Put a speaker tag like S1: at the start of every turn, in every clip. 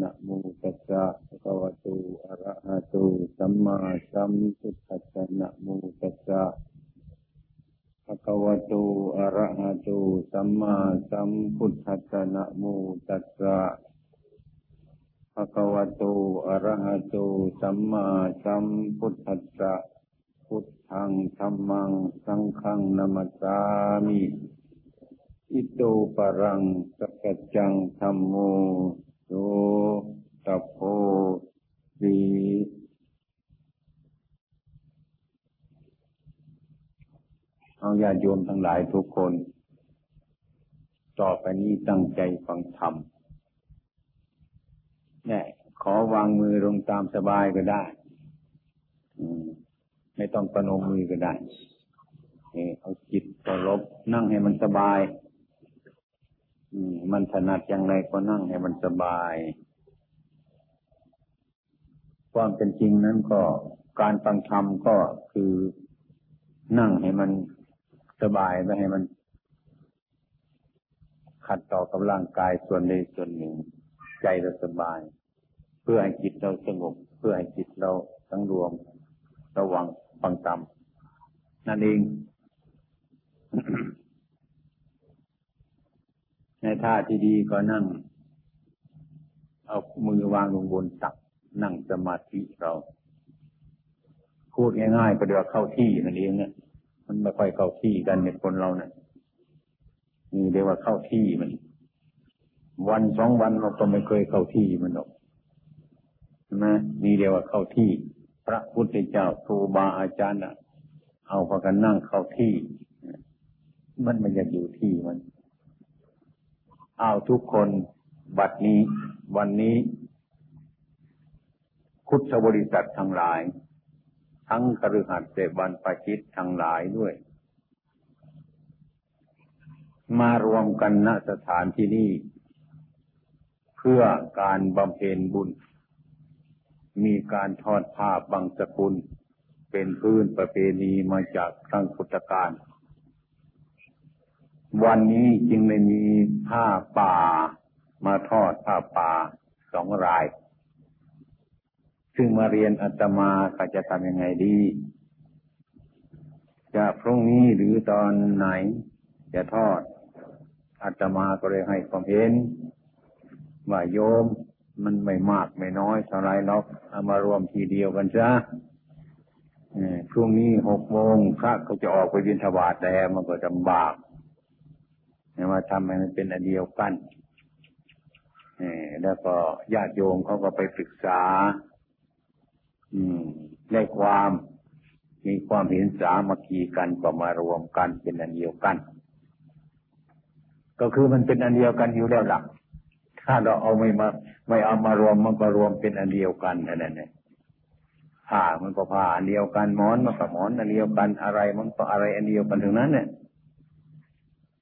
S1: นะโมตัสสะภะคะวะโต อะระหะโต สัมมาสัมพุทธัสสะนะโมตัสสะภะคะวะโต อะระหะโต สัมมาสัมพุทธัสสะนะโมตัสสะภะคะวะโต อะระหะโต สัมมาสัมพุทธัสสะ พุทธังธัมมัง สังฆังนามัสสามิ อิโตปะรังสักจังธัมโม ตโพสีเอาญาติโยมทั้งหลายทุกคน ต่อไปนี้ตั้งใจฟังธรรมเนี่ยขอวางมือลงตามสบายก็ได้ไม่ต้องประนมมือก็ได้ เอาจิตเคารพนั่งให้มันสบาย มันถนัดอย่างไรก็นั่งให้มันสบาย ความเป็นจริงนั้นก็การฟังธรรมก็คือนั่งให้มันสบายไม่ให้มัน ขัดต่อกับร่างกายส่วนใดส่วนหนึ่ง ใจเราสบาย เพื่อให้จิตเราสงบ เพื่อให้จิตเราทั้งรวม ระวังฟังธรรมนั่นเอง ในท่าที่ดีก็นั่ง เอามือวางลงบนตัก นั่งสมาธิเรา พูดง่ายๆก็เดี๋ยวเข้าที่นั่นเองเนี่ยมันไม่ค่อยเข้าที่กันเนี่ยคนเราเนี่ยนี่เรียกว่าเข้าที่มัน วันสองวันเราก็ไม่เคยเข้าที่มันหรอกใช่ไหมนี่เรียกว่าเข้าที่ พระพุทธเจ้าครูบาอาจารย์อะ เอาพากันนั่งเข้าที่ มันมันจะอยู่ที่มัน เอาทุกคนบัดนี้ วันนี้พุทธบริษัททั้งหลาย ทั้งคฤหัสถ์เสบันปจิตทั้งหลายด้วย มารวมกันณสถานที่นี้ เพื่อการบำเพ็ญบุญ มีการทอดผ้าบางสกุล เป็นพื้นประเพณีมาจากครั้งพุทธกาลวันนี้จึงไม่มี ผ้าป่า มาทอดผ้าป่าสองราย ซึ่งมาเรียนอาตมาก็จะทำยังไงดี จะพรุ่งนี้หรือตอนไหน จะทอดอาตมาก็เลยให้ความเห็นว่าโยมมันไม่มากไม่น้อยเท่าไรหรอกเอามารวมทีเดียวกันซะพรุ่งนี้หกโมงพระก็จะออกไปบิณฑบาตแล้วมันก็ลำบาก มาทำให้มันเป็นอันเดียวกันแล้วก็ญาติโยมเขาก็ไปศึกษาอืมได้ความมีความเห็นสามัคคีกันก็มารวมกันเป็นอันเดียวกัน ก็คือมันเป็นอันเดียวกันอยู่แล้วหลักถ้าเราเอาไม่มา ไม่เอามารวมมันก็รวมเป็นอันเดียวกันนั่นแหละผ้ามันก็ผ้าอันเดียวกันหมอนมันก็หมอนอันเดียวกันอะไร มันก็อะไรอันเดียวกันถึงนั้นเนี่ย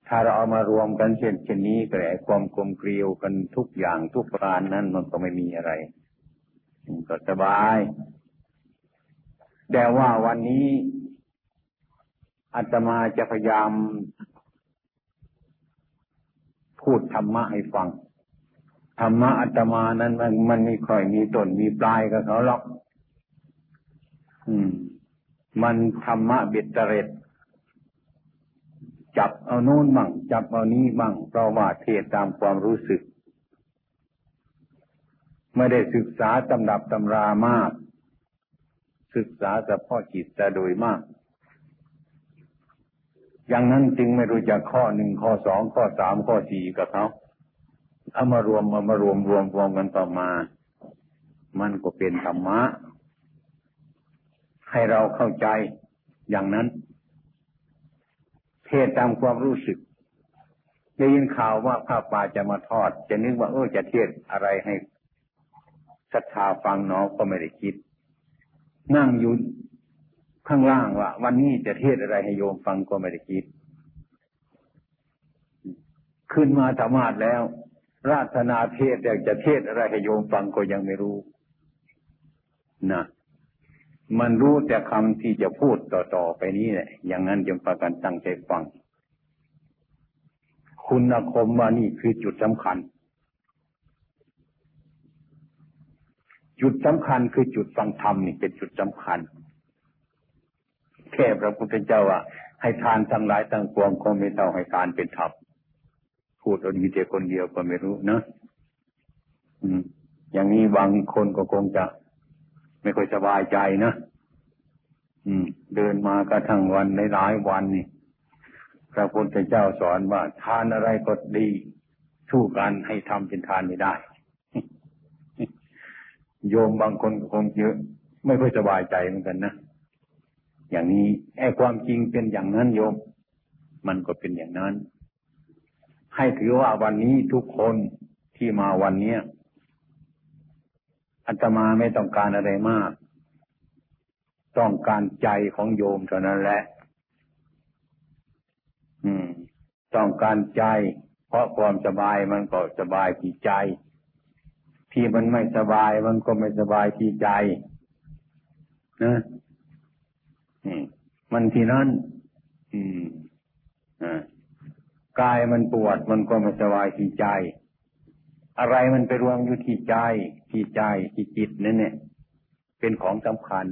S1: ถ้าเราเอามารวมกันเช่นเช่นนี้ก็ไอ้ความกลมเกลียวกันทุกอย่างทุกประการนั้นมันก็ไม่มีอะไรก็สบาย แต่ว่าวันนี้อาตมาจะพยายาม พูดธรรมะให้ฟัง ธรรมะอาตมานั้นมันมันไม่ค่อยมีต้นมีปลายกับเขาหรอก อืม มันธรรมะเบ็ดเตร็ด จับเอาโน้นบ้างจับเอานี้บ้างเพราะว่าเทศตามความรู้สึก ไม่ได้ศึกษาตำดับตำรามาก ศึกษาเฉพาะจิตแต่โดยมาก อย่างนั้นจึงไม่รู้จักข้อหนึ่งข้อสองข้อสามข้อสี่กับเขาเอามารวมเอามารวมรวมรวมกันต่อมา มันก็เป็นธรรมะ ให้เราเข้าใจอย่างนั้น เทศตามความรู้สึกได้ยินข่าวว่าพระป่าจะมาทอด จะนึกว่าเออจะเทศอะไรให้ศรัทธาฟังน้องก็ไม่ได้คิด นั่งอยู่ข้างล่างว่า วันนี้จะเทศอะไรให้โยมฟังก็ไม่ได้คิด ขึ้นมาธรรมาทแล้ว ราชนาเทศอยากจะเทศอะไรให้โยมฟังก็ยังไม่รู้นะ มันรู้แต่คำที่จะพูดต่อๆไปนี้แหละ อย่างนั้นจึงประกันตั้งใจฟัง คุณคมว่านี่คือจุดสำคัญ จุดสำคัญคือจุดฟังธรรมนี่เป็นจุดสำคัญ แค่พระพุทธเจ้าว่าให้ทานทั้งหลายทั้งปวงก็ไม่เท่าให้ทานเป็นธรรมพูดเอาดีแต่คนเดียวก็ไม่รู้นะ อืม อย่างนี้บางคนก็คงจะ ไม่ค่อยสบายใจนะอืม เดินมากระทั่งวันในหลายวันนี่พระพุทธเจ้าสอนว่าทานอะไรก็ดีสู้กันให้ทำเป็นทานไม่ได้ โยมบางคนคงเยอะ ไม่ค่อยสบายใจเหมือนกันนะอย่างนี้ไอ้ความจริงเป็นอย่างนั้นโยม มันก็เป็นอย่างนั้น ให้ถือว่าวันนี้ทุกคนที่มาวันเนี้ย อัตมาไม่ต้องการอะไรมาก ต้องการใจของโยมเท่านั้นแหละ อืม ต้องการใจ เพราะความสบายมันก็สบายที่ใจ ที่มันไม่สบายมันก็ไม่สบายที่ใจ นะมันที่นั่น อืมอกายมันปวดมันก็ไม่สบายที่ใจ อะไรมันไปรวมอยู่ที่ใจที่ใจที่จิตนั่นเนี่ย เป็นของสำคัญ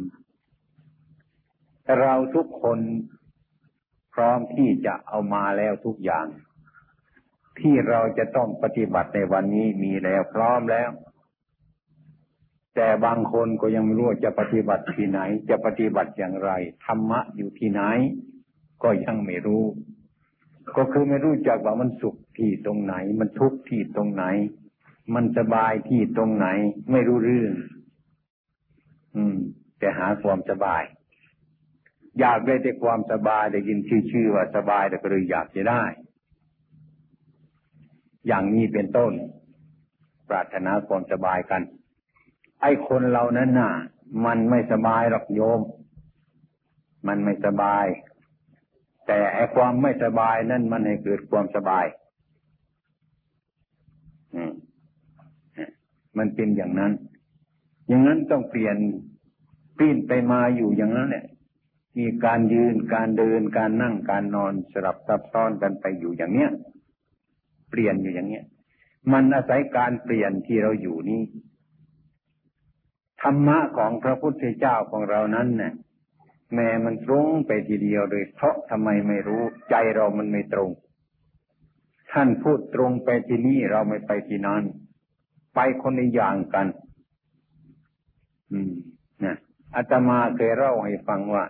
S1: เราทุกคนพร้อมที่จะเอามาแล้วทุกอย่าง ที่เราจะต้องปฏิบัติในวันนี้มีแล้วพร้อมแล้ว แต่บางคนก็ยังไม่รู้จะปฏิบัติที่ไหน จะปฏิบัติอย่างไรธรรมะอยู่ที่ไหน ก็ยังไม่รู้ ก็คือไม่รู้จักว่ามันสุขที่ตรงไหน มันทุกข์ที่ตรงไหน มันสบายที่ตรงไหน ไม่รู้เรื่อง อืม แต่หาความสบาย อยากได้แต่ความสบายได้ยินชื่อว่าสบายแต่ก็เลยอยากจะได้ อย่างนี้เป็นต้น ปรารถนาความสบายกัน ไอ้คนเรานั้นน่ะ มันไม่สบายหรอกโยม มันไม่สบาย แต่ไอ้ความไม่สบายนั่นมันให้เกิดความสบาย อืม มันเป็นอย่างนั้น อย่างนั้นต้องเปลี่ยนปิ้นไปมาอยู่อย่างนั้นเนี่ยมีการยืนการเดินการนั่งการนอนสลับซับซ้อนกันไปอยู่อย่างเนี้ย เปลี่ยนอยู่อย่างเนี้ย มันอาศัยการเปลี่ยนที่เราอยู่นี้ธรรมะของพระพุทธเจ้าของเรานั้นเนะ่ยแม้มันตรงไปทีเดียวโดยเพราะทำไมไม่รู้ใจเรามันไม่ตรง ท่านพูดตรงไปที่นี่เราไม่ไปที่นั้น ไปคนในอย่างกัน อืมนะอาตมาเคยเล่าให้ฟังว่า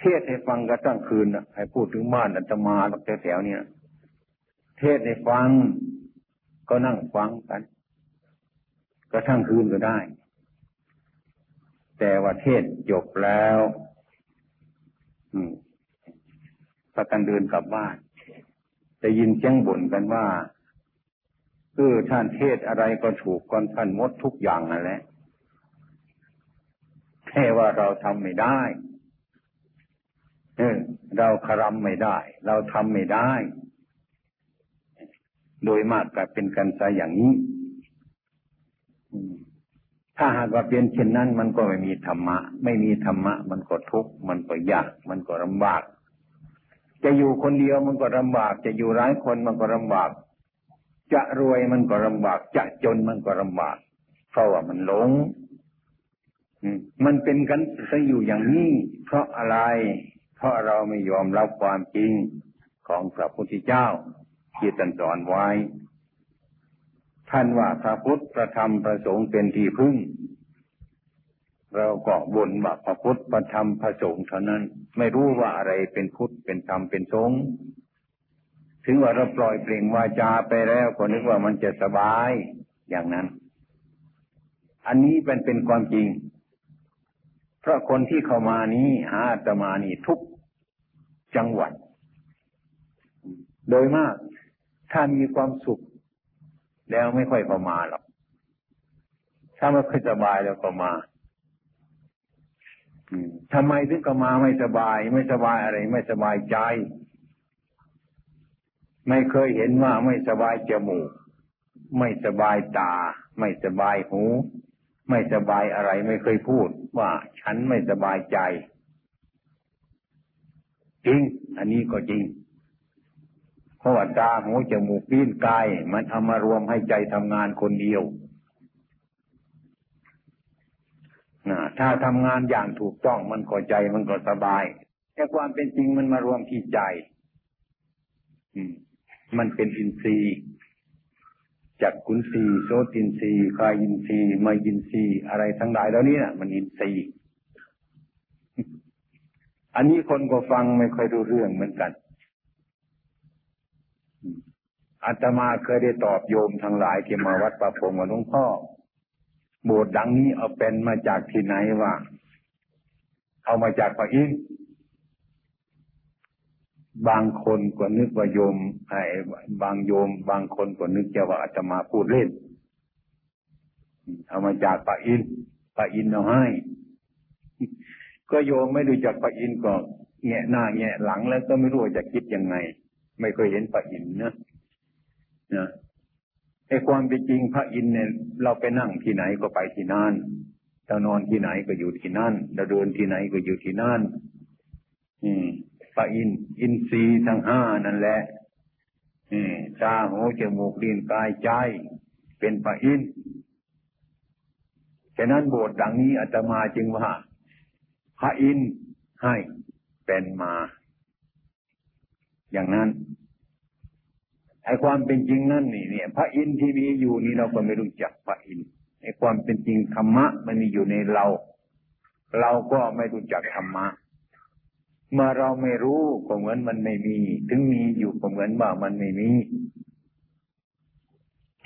S1: เทศให้ฟังกันตั้งคืนให้พูดถึงบ้านอาตมาหลอกแถวๆเนี่ย เทศให้ฟังก็นั่งฟังกันก็ทั้งคืนก็ได้ แต่ว่าเทศจบแล้วอืมประกันเดินกลับบ้านจะยินเสียงบ่นกันว่า เออท่านเทศอะไรก็ถูกก่อนท่านมดทุกอย่างนั่นแหละแค่ว่าเราทำไม่ได้เออเราคารมไม่ได้ เราทำไม่ได้ โดยมากก็เป็นกันซะอย่างนี้ถ้าหากว่าเป็นเช่นนั้น มันก็ไม่มีธรรมะ ไม่มีธรรมะ มันก็ทุกข์มันก็ยาก มันก็ลำบาก จะอยู่คนเดียวมันก็ลำบาก จะอยู่หลายคนมันก็ลำบาก จะรวยมันก็ลำบาก จะจนมันก็ลำบาก เพราะว่ามันหลงมันเป็นกันซะอยู่อย่างนี้ เพราะอะไร เพราะเราไม่ยอมรับความจริงของพระพุทธเจ้าที่ท่านสอนไว้ ท่านว่าพระพุทธพระธรรมพระสงฆ์เป็นที่พึ่ง เราก็บนว่าพระพุทธพระธรรมพระสงฆ์เท่านั้น ไม่รู้ว่าอะไรเป็นพุทธเป็นธรรมเป็นสงฆ์ ถึงว่าเราปล่อยเปล่งวาจาไปแล้วก็นึกว่ามันจะสบายอย่างนั้น อันนี้เป็นเป็นความจริง เพราะคนที่เข้ามานี้หาตมานี่ทุกจังหวัด โดยมาก ถ้ามีความสุข แล้วไม่ค่อยเข้ามาหรอก ถ้าไม่ค่อยสบายแล้วก็มาทำไมถึงก็มาไม่สบาย ไม่สบายอะไร ไม่สบายใจ ไม่เคยเห็นว่าไม่สบายจมูก ไม่สบายตา ไม่สบายหู ไม่สบายอะไรไม่เคยพูดว่าฉันไม่สบายใจ จริง อันนี้ก็จริงเพราะว่าตาหูจมูกลิ้นกาย มันเอามารวมให้ใจทำงานคนเดียวถ้าทำงานอย่างถูกต้องมันก็ใจมันก็สบาย แต่ความเป็นจริงมันมารวมที่ใจมั มันเป็นอินทรีย์จากกุนรีโซตินทรีย์กายอินทรีย์มายินทรีย์อะไรทั้งหลายแล้วนี่นะมันอินทรีย์อันนี้คนก็ฟังไม่ค่อยรู้เรื่องเหมือนกันอาตมาเคยได้ตอบโยมทั้งหลายที่มาวัดประพงกับหลวงพ่อโบสถ์ดังนี้เอาเป็นมาจากที่ไหนวะเอามาจากพระอินทร์ บางคนก็นึกว่าโยมไอ้บางโยม บางคนก็นึกจะว่าอาตมาพูดเล่นเอามาจากพระอินทร์พระอินเอาให้ ก็โยมไม่รู้จักพระอินก็แงะหน้าแงะหลังแล้วก็ไม่รู้จะคิดยังไง ไม่เคยเห็นพระอินทร์นะนะไอ้ความเป็นจริงพระอินทร์เนี่ย เราไปนั่งที่ไหนก็ไปที่นั่นเรานอนที่ไหนก็อยู่ที่นั่นเราเดินที่ไหนก็อยู่ที่นั่น อืม พระอินทร์อินทรีย์ทั้งห้านั่นแหละตาหูจมูกลิ้นกายใจเป็นพระอินทร์ฉะนั้นโบสถ์ดังนี้อาตมาจึงว่า พระอินทร์ให้เป็นมา อย่างนั้นไอ้ความเป็นจริงนั่นนี่เนี่ย พระอินทร์ที่มีอยู่นี่เราก็ไม่รู้จักพระอินทร์ไอ้ความเป็นจริงธรรมะมันมีอยู่ในเรา เราก็ไม่รู้จักธรรมะ เมื่อเราไม่รู้ก็เหมือนมันไม่มี ถึงมีอยู่ก็เหมือนว่ามันไม่มี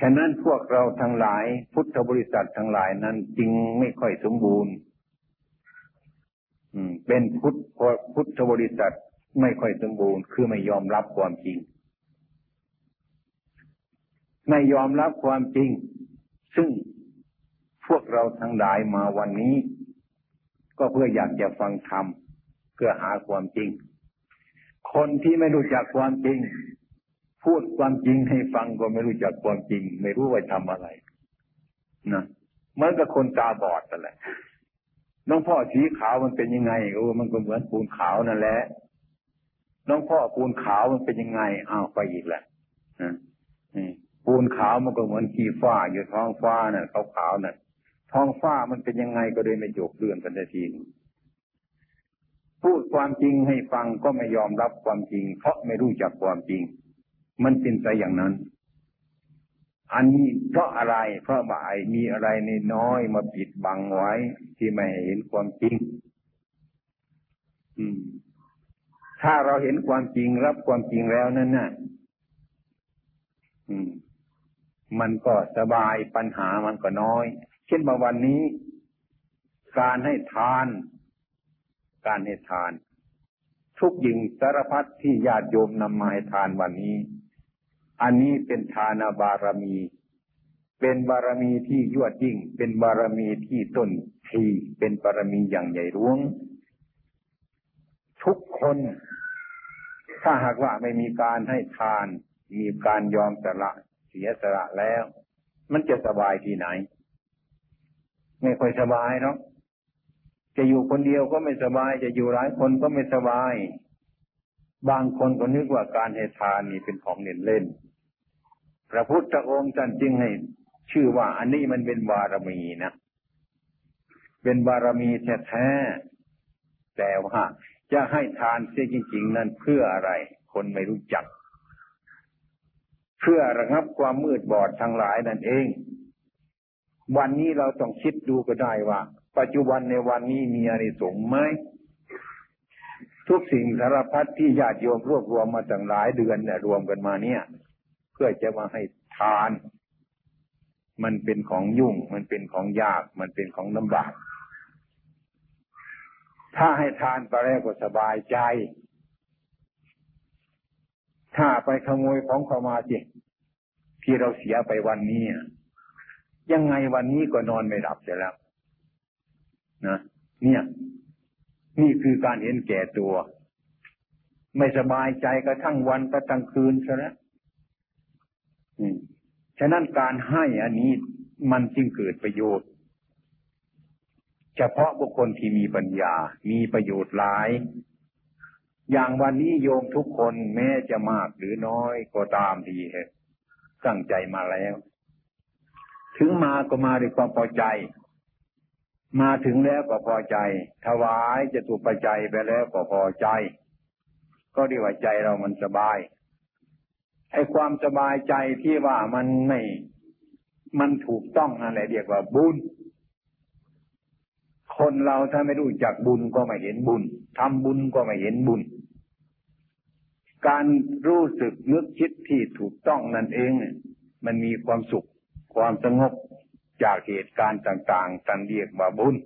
S1: ฉะนั้นพวกเราทั้งหลาย พุทธบริษัททั้งหลายนั้นจึงไม่ค่อยสมบูรณ์เป็นพุทธพุทธบริษัทไม่ค่อยสมบูรณ์ คือไม่ยอมรับความจริง ไม่ยอมรับความจริง ซึ่งพวกเราทั้งหลายมาวันนี้ ก็เพื่ออยากจะฟังธรรม พื่อหาความจริง คนที่ไม่รู้จักความจริง พูดความจริงให้ฟังก็ไม่รู้จักความจริง ไม่รู้ว่าทำอะไรนะเหมือนกับคนตาบอดนั่นแหละน้องพ่อสีขาวมันเป็นยังไงโอ้มันก็เหมือนปูนขาวนั่นแหละน้องพ่อปูนขาวมันเป็นยังไงอ้าวไปอีกแหละปูนขาวมันก็เหมือนขี้ฟ้าอยู่ท้องฟ้าน่ะขาวๆน่ะท้องฟ้ามันเป็นยังไงก็เลยไม่จบเรื่องกันทีน พูดความจริงให้ฟังก็ไม่ยอมรับความจริง เพราะไม่รู้จักความจริง มันเป็นไปอย่างนั้น อันนี้เพราะอะไร เพราะว่าไอ้มีอะไรในน้อยมาปิดบังไว้ ที่ไม่เห็นความจริง อืม ถ้าเราเห็นความจริงรับความจริงแล้วนั่นน่ะ อืม มันก็สบายปัญหามันก็น้อย เช่นบางวันนี้ การให้ทาน การให้ทาน ทุกยิงสารพัดที่ญาติโยมนำมาให้ทานวันนี้ อันนี้เป็นทานบารมี เป็นบารมีที่ยวดยิ่ง เป็นบารมีที่ต้นทีเป็นบารมีอย่างใหญ่หลวง ทุกคน ถ้าหากว่าไม่มีการให้ทาน มีการยอมสละเสียสละแล้ว มันจะสบายที่ไหน ไม่ค่อยสบายเนาะ จะอยู่คนเดียวก็ไม่สบาย จะอยู่หลายคนก็ไม่สบาย บางคนก็นึกว่าการให้ทานนี่เป็นของเล่นเล่น พระพุทธองค์ท่านจึงให้ชื่อว่าอันนี้มันเป็นบารมีนะเป็นบารมีแท้ๆแต่ว่าจะให้ทานเสียจริง ๆ นั้นเพื่ออะไร คนไม่รู้จัก เพื่อระงับความมืดบอดทั้งหลายนั่นเอง วันนี้เราต้องคิดดูก็ได้ว่า ปัจจุบันในวันนี้มีอะไรสงไหมทุกสิ่งสารพัดที่ญาติโยมรวบรวมมาตั้งหลายเดือนเนี่ยรวมกันมาเนี่ย เพื่อจะมาให้ทาน มันเป็นของยุ่ง มันเป็นของยาก มันเป็นของลำบากถ้าให้ทานไปแล้วก็สบายใจ ถ้าไปขโมยของเขามาสิที่เราเสียไปวันนี้ยังไงวันนี้ก็นอนไม่หลับเสียแล้ว นะเนี่ย นี่คือการเห็นแก่ตัว ไม่สบายใจกระทั่งวันกระทั่งคืนซะแล้วฉะนั้นการให้อันนี้มันจึงเกิดประโยชน์ เฉพาะบุคคลที่มีปัญญา มีประโยชน์หลาย อย่างวันนี้โยมทุกคนแม้จะมากหรือน้อยก็ตามทีเหตุตั้งใจมาแล้ว ถึงมาก็มาด้วยความพอใจ มาถึงแล้วก็พอใจ ถวายจะถูกปัจจัยไปแล้วก็พอใจ ก็ดีว่าใจเรามันสบายไอ้ความสบายใจที่ว่ามันไม่ มันถูกต้องอะไรเรียกว่าบุญ คนเราถ้าไม่รู้จักบุญก็ไม่เห็นบุญทำบุญก็ไม่เห็นบุญ การรู้สึกนึกคิดที่ถูกต้องนั่นเอง มันมีความสุข ความสงบ จากเหตุการณ์ต่างๆตันเรียกว่าบุญ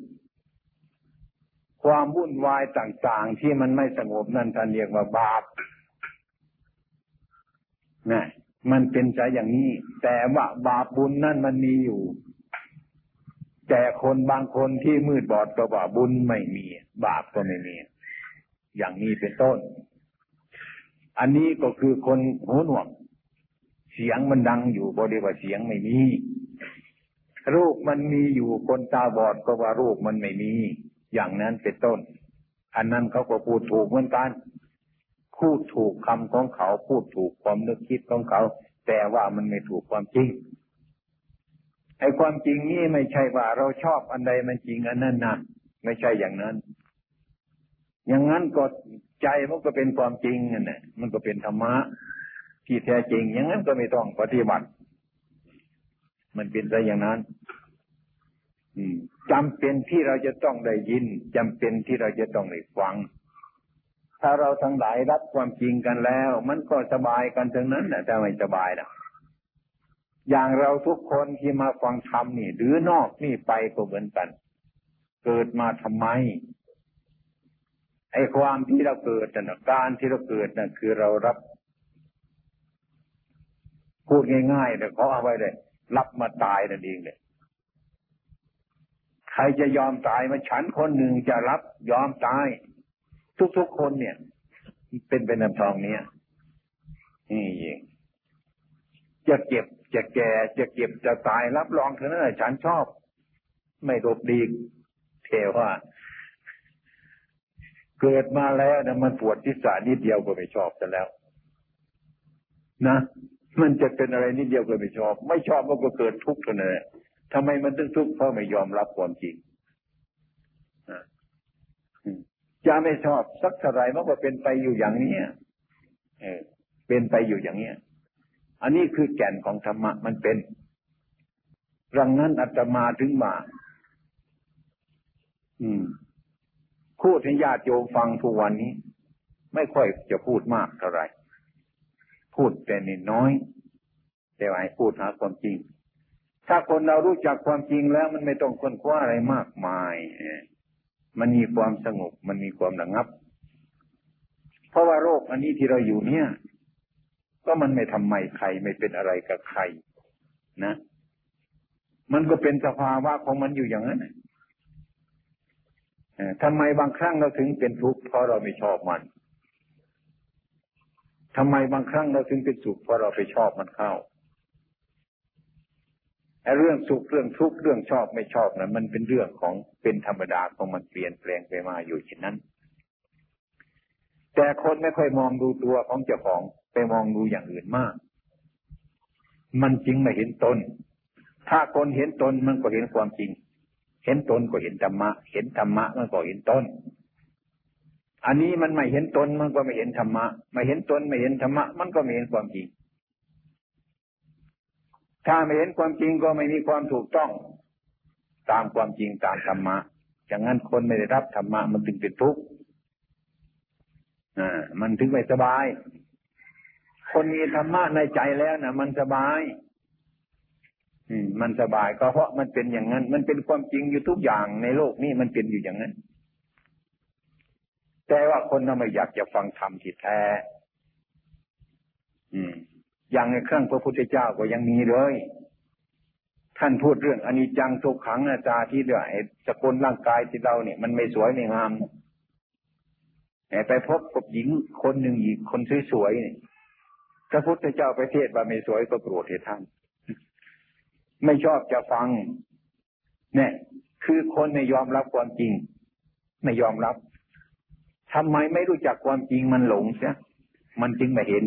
S1: ความวุ่นวายต่างๆ ที่มันไม่สงบนั่นท่านเรียกว่าบาปนะมันเป็นใจอย่างนี้ แต่ว่าบาปบุญนั่นมันมีอยู่ แต่คนบางคนที่มืดบอดก็ว่าบุญไม่มี บาปก็ไม่มี อย่างนี้เป็นต้น อันนี้ก็คือคนหูหนวกเสียงมันดังอยู่บริว่าเสียงไม่มี รูปมันมีอยู่คนตาบอดก็ว่ารูปมันไม่มี อย่างนั้นเป็นต้น อันนั้นเขาก็พูดถูกเหมือนกันพูดถูกคำของเขาพูดถูกความนึกคิดของเขา แต่ว่ามันไม่ถูกความจริงไอ้ความจริงนี่ไม่ใช่ว่าเราชอบอันใดมันจริงอันนั้นนะไม่ใช่อย่างนั้น อย่างนั้นก็ใจมันก็เป็นความจริงนั่นแหละมันก็เป็นธรรมะที่แท้จริง อย่างนั้นก็ไม่ต้องปฏิบัติ มันเป็นซะอย่างนั้นจำเป็นที่เราจะต้องได้ยินจำเป็นที่เราจะต้องได้ฟัง ถ้าเราทั้งหลายรับความจริงกันแล้ว มันก็สบายกันทั้งนั้นแหละแต่ไม่สบายนะอย่างเราทุกคนที่มาฟังธรรมนี่ หรือนอกนี่ไปก็เหมือนกัน เกิดมาทำไมไอ้ความที่เราเกิดนะการที่เราเกิดนะ่ะคือเรารับ พูดง่ายๆแต่เขาเอาไว้เลย รับมาตายนั่นเองเลยใครจะยอมตายมาฉันคนหนึ่งจะรับยอมตาย ทุกๆคนเนี่ย เป็นเป็นนำทองเนี้ยนี่เองจะเก็บจะแก่จะเก็บจะตายรับรองเถอะนะฉันชอบ ไม่ลบดีเทว่า เกิดมาแล้วนะมันปวดทิศานิดเดียวก็ไม่ชอบกันแล้ว นะ มันจะเป็นอะไรนิดเดียวก็ไม่ชอบ ไม่ชอบมันก็เกิดทุกข์กันเลยทำไมมันต้องทุกข์เพราะไม่ยอมรับความจริงจะไม่ชอบสักเท่าไรมันก็เป็นไปอยู่อย่างนี้เออ เป็นไปอยู่อย่างนี้อันนี้คือแก่นของธรรมะมันเป็นรังนั้นอาตมาถึงมา อืมพูดให้ญาติโยมฟังทุกวันนี้ ไม่ค่อยจะพูดมากเท่าไหร่ พูดแต่นิดน้อย แต่ว่าให้พูดหาความจริง ถ้าคนเรารู้จักความจริงแล้วมันไม่ต้องค้นคว้าอะไรมากมายมันมีความสงบมันมีความระงับ เพราะว่าโรคอันนี้ที่เราอยู่เนี่ย ก็มันไม่ทำไมใครไม่เป็นอะไรกับใคร นะ มันก็เป็นสภาวะของมันอยู่อย่างนั้นทำไมบางครั้งเราถึงเป็นทุกข์เพราะเราไม่ชอบมัน ทำไมบางครั้งเราถึงเป็นสุขเพราะเราไปชอบมันเข้าไอ้เรื่องสุขเรื่องทุกข์เรื่องชอบไม่ชอบนะั้นมันเป็นเรื่องของเป็นธรรมดาของมันเปลี่ยนแปลงไปมาอยู่เช่นนั้น แต่คนไม่ค่อยมองดูตัวของเจ้าของไปมองดูอย่างอื่นมาก มันจริงไม่เห็นตน ถ้าคนเห็นตนมันก็เห็นความจริง เห็นตนก็เห็นธรรมะ เห็นธรรมะมันก็เห็นตน อันนี้มันไม่เห็นตนมันก็ไม่เห็นธรรมะไม่เห็นตนไม่เห็นธรรมะมันก็ไม่เห็นความจริง ถ้าไม่เห็นความจริงก็ไม่มีความถูกต้อง ตามความจริงตามธรรมะอย่างนั้นคนไม่ได้รับธรรมะมันถึงเป็นทุกข์อ่ามันถึงไม่สบาย คนมีธรรมะในใจแล้วนะมันสบายอืมมันสบายก็เพราะมันเป็นอย่างนั้น มันเป็นความจริงอยู่ทุกอย่างในโลกนี้มันเป็นอยู่อย่างนั้น แต่ว่าคนนั้นไม่อยากจะฟังธรรมที่แท้ อืม อย่างในเครื่องพระพุทธเจ้าก็ยังมีเลย ท่านพูดเรื่องอนิจจังทุกขังนาจาที่เรื่องสกุลร่างกายที่เราเนี่ยมันไม่สวยไม่งามไปพบกับหญิงคนหนึ่งอีกคนสวยๆเนี่ยพระพุทธเจ้าไปเทศว่าไม่สวยก็โกรธท่าน ไม่ชอบจะฟัง เนี่ย คือคนไม่ยอมรับความจริง ไม่ยอมรับ ทำไมไม่รู้จักความจริงมันหลงเสียมันจึงไม่เห็น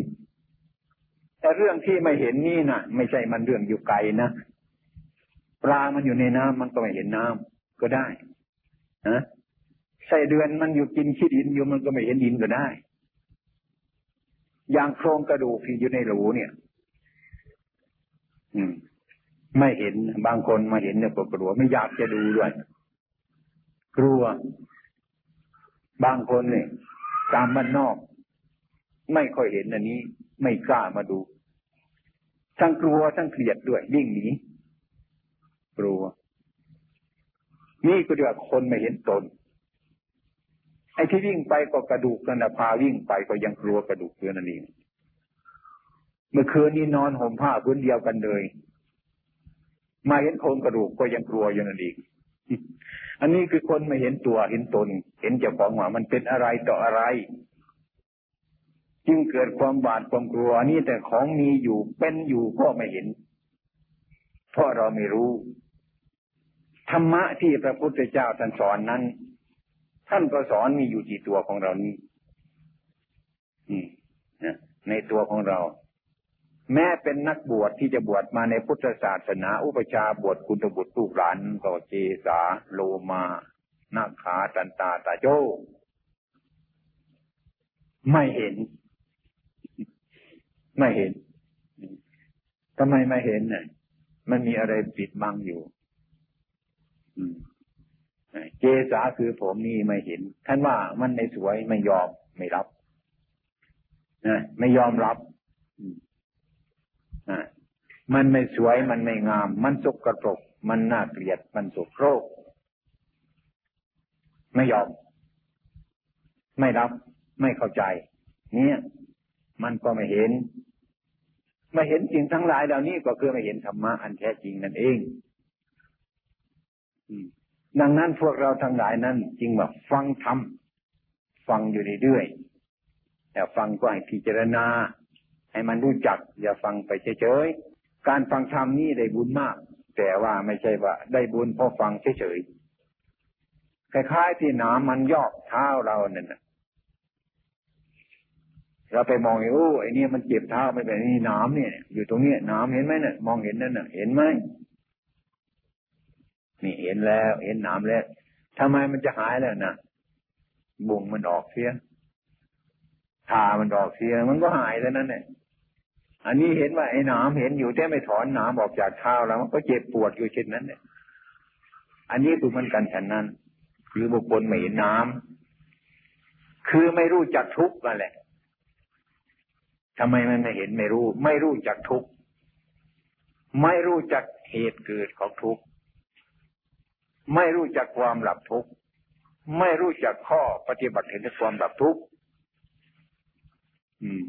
S1: แต่เรื่องที่ไม่เห็นนี่นะไม่ใช่มันเรื่องอยู่ไกลนะปลามันอยู่ในน้ำมันก็ไม่เห็นน้ก็ได้นะไส้เดือนมันอยู่กินขี้ดินอยู่มันก็ไม่เห็นดินก็ได้ อย่างโครงกระดูกที่อยู่ในหลูเนี่ย อืม ไม่เห็นบางคนมาเห็นเนี่ยก็กลัวไม่อยากจะดูด้วย กลัว บางคนเนี่ยตามบ้านนอก ไม่ค่อยเห็นอันนี้ ไม่กล้ามาดู ทั้งกลัวทั้งเกลียดด้วยวิ่งหนีกลัว นี่ก็เรียกว่าคนไม่เห็นตน ไอ้ที่วิ่งไปก็กระดูกนั่นนะพาวิ่งไปก็ยังกลัวกระดูกเพื่อนนั่นเองเมื่อคืนนี้นอนห่มผ้าพื้นเดียวกันเลย มาเห็นโครงกระดูกก็ยังกลัวอยู่นั่นเอง อันนี้คือคนไม่เห็นตัวเห็นตน เห็นเจ้าของว่ามันเป็นอะไรต่ออะไร จึงเกิดความบาดความกลัวนี่แต่ของมีอยู่เป็นอยู่ก็ไม่เห็น เพราะเราไม่รู้ ธรรมะที่พระพุทธเจ้าท่านสอนนั้น ท่านก็สอนมีอยู่ที่ตัวของเรานี้ในตัวของเรา แม้เป็นนักบวชที่จะบวชมาในพุทธศาสนา อุปชาบวชคุณบุตรลูกหลานก็เจสาโลมานาขาตันตาตาโจ ไม่เห็น ไม่เห็นทำไมไม่เห็นเนี่ยมันมีอะไรปิดบังอยู่เจสาคือผมนี่ไม่เห็น ท่านว่ามันไม่สวยไม่ยอมไม่รับนะไม่ยอมรับ มันไม่สวยมันไม่งาม มันสกปรก มันน่าเกลียดมันสกโรคไม่ยอม ไม่รับไม่เข้าใจ เนี่ย มันก็ไม่เห็น ไม่เห็นสิ่งทั้งหลายเหล่านี้ก็คือไม่เห็นธรรมะอันแท้จริงนั่นเองดังนั้นพวกเราทั้งหลายนั้นจึงว่าฟังธรรมฟังอยู่เรื่อยๆแต่ฟังก็ให้พิจารณา ให้มันรู้จัก อย่าฟังไปเฉยๆ การฟังธรรมนี่ได้บุญมาก แต่ว่าไม่ใช่ว่า ได้บุญเพราะฟังเฉยๆ คล้ายๆที่น้ำมันยอกเท้าเราเนี่ยเราไปมองโอ้ไอ้นี่มันเจ็บเท้าไม่เป็นนี่น้ำเนี่ย อยู่ตรงนี้น้ำเห็นไหมเนี่ยมองเห็นนั่นน่ะ เห็นไหมนี่เห็นแล้ว เห็นน้ำแล้วทำไมมันจะหายแล้วนะบุ่งมันออกเสียทามันออกเสียมันก็หายแล้วนั่นเนี่ย อันนี้เห็นว่าไอ้น้ำเห็นอยู่แต่ไม่ถอนน้ำออกจากเท้าแล้วมันก็เจ็บปวดอยู่เช่นนั้นเนี่ยอันนี้คือมันกันฉันนั้น คือบุคคลไม่เห็นน้ำคือไม่รู้จักทุกข์นั่นแหละทำไมมันไม่เห็นไม่รู้ ไม่รู้จักทุกข์ไม่รู้จักเหตุเกิดของทุกข์ไม่รู้จักความหลับทุกข์ไม่รู้จักข้อปฏิบัติเห็นความหลับทุกข์อืม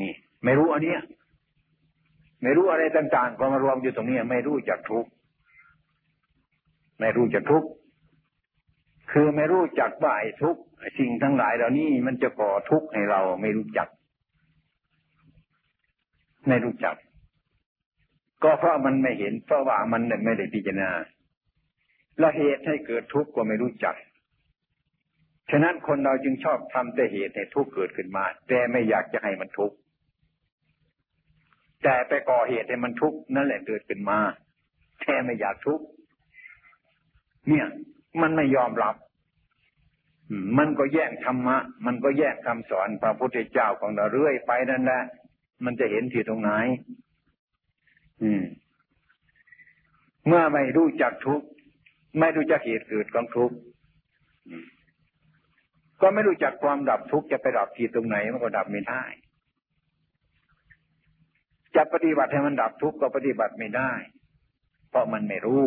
S1: นี่ ไม่รู้อันเนี้ย ไม่รู้อะไรต่างๆก็มารวมอยู่ตรงนี้ไม่รู้จักทุกข์ไม่รู้จักทุกข์คือไม่รู้จักว่าไอ้ทุกข์สิ่งทั้งหลายเหล่านี้มันจะก่อทุกข์ให้เราไม่รู้จัก ไม่รู้จัก ก็เพราะมันไม่เห็น เพราะว่ามันไม่ได้พิจารณาและเหตุให้เกิดทุกข์ก็ไม่รู้จักฉะนั้นคนเราจึงชอบทำแต่เหตุให้ทุกข์เกิดขึ้นมา แต่ไม่อยากจะให้มันทุกข์ แต่ไปก่อเหตุให้มันทุกข์นั่นแหละเกิดขึ้นมาแค่ไม่อยากทุกข์เนี่ย มันไม่ยอมรับ มันก็แย่งธรรมะ มันก็แย่งคำสอนพระพุทธเจ้าของเราเรื่อยไปนั่นแหละ มันจะเห็นที่ตรงไหน อืม เมื่อไม่รู้จักทุกข์ไม่รู้จักเหตุเกิดของทุกข์ก็ไม่รู้จักความดับทุกข์จะไปดับที่ตรงไหนมันก็ดับไม่ได้ จะปฏิบัติให้มันดับทุกข์ก็ปฏิบัติไม่ได้ เพราะมันไม่รู้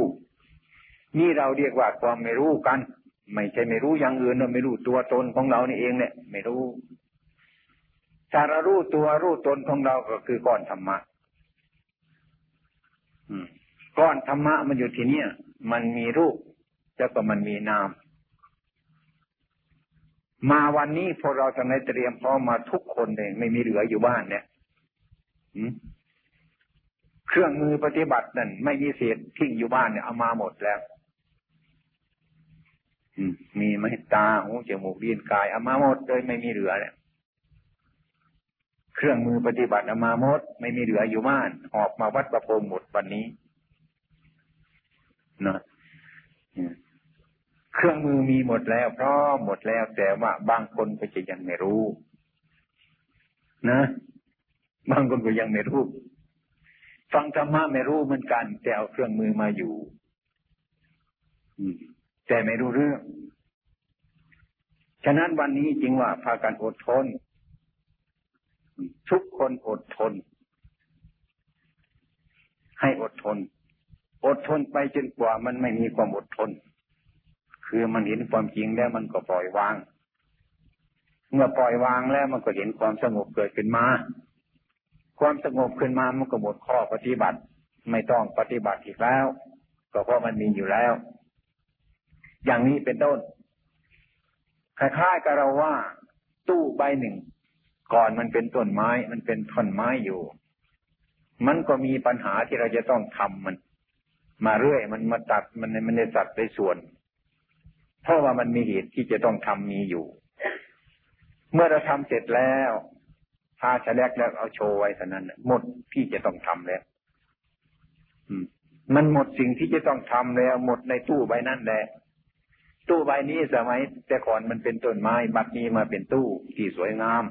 S1: นี่เราเรียกว่าความไม่รู้กัน ไม่ใช่ไม่รู้อย่างอื่นเราไม่รู้ตัวตนของเรานี่เองเนี่ยไม่รู้ถ้าเรารู้ตัวรู้ตนของเราก็คือก้อนธรรมะก้อนธรรมะมันอยู่ที่นี่มันมีรูปแล้วก็มันมีนาม มาวันนี้พวกเราทำในเตรียมพร้อมมาทุกคนเลยไม่มีเหลืออยู่บ้านเนี่ย เครื่องมือปฏิบัตินั่นไม่มีเศษทิ้งอยู่บ้านเนี่ยเอามาหมดแล้วมีไหมตาหูจมูกลิ้นกายเอามาหมดเลยไม่มีเหลือเนี่ยเครื่องมือปฏิบัติเอามาหมด ไม่มีเหลืออยู่บ้าน ออกมาวัดประพรมหมดวันนี้นะเครื่องมือมีหมดแล้ว พร้อมหมดแล้วแต่ว่าบางคนก็จะยังไม่รู้ นะ บางคนก็ยังไม่รู้ ฟังธรรมะไม่รู้เหมือนกัน แต่เอาเครื่องมือมาอยู่แต่ไม่รู้เรื่อง ฉะนั้นวันนี้จริงว่าพากันอดทน ทุกคนอดทน ให้อดทน อดทนไปจนกว่ามันไม่มีความอดทน คือมันเห็นความจริงแล้วมันก็ปล่อยวาง เมื่อปล่อยวางแล้วมันก็เห็นความสงบเกิดขึ้นมา ความสงบขึ้นมามันก็หมดข้อปฏิบัติ ไม่ต้องปฏิบัติอีกแล้ว ก็เพราะมันมีอยู่แล้ว อย่างนี้เป็นต้นคล้ายๆกับเราว่า ตู้ใบหนึ่ง ก่อนมันเป็นต้นไม้ มันเป็นท่อนไม้อยู่ มันก็มีปัญหาที่เราจะต้องทำมัน มาเรื่อยมันมาตัดมันมันได้ตัดไปส่วน เพราะว่ามันมีเหตุที่จะต้องทำมีอยู่ เมื่อเราทำเสร็จแล้ว พาฉลกแล้วเอาโชว์ไว้เท่านั้นหมดที่จะต้องทำแล้วมันหมดสิ่งที่จะต้องทำแล้ว หมดในตู้ใบนั้นแหละตู้ใบนี้สมัย แต่ก่อนมันเป็นต้นไม้ บัดนี้มาเป็นตู้ที่สวยงาม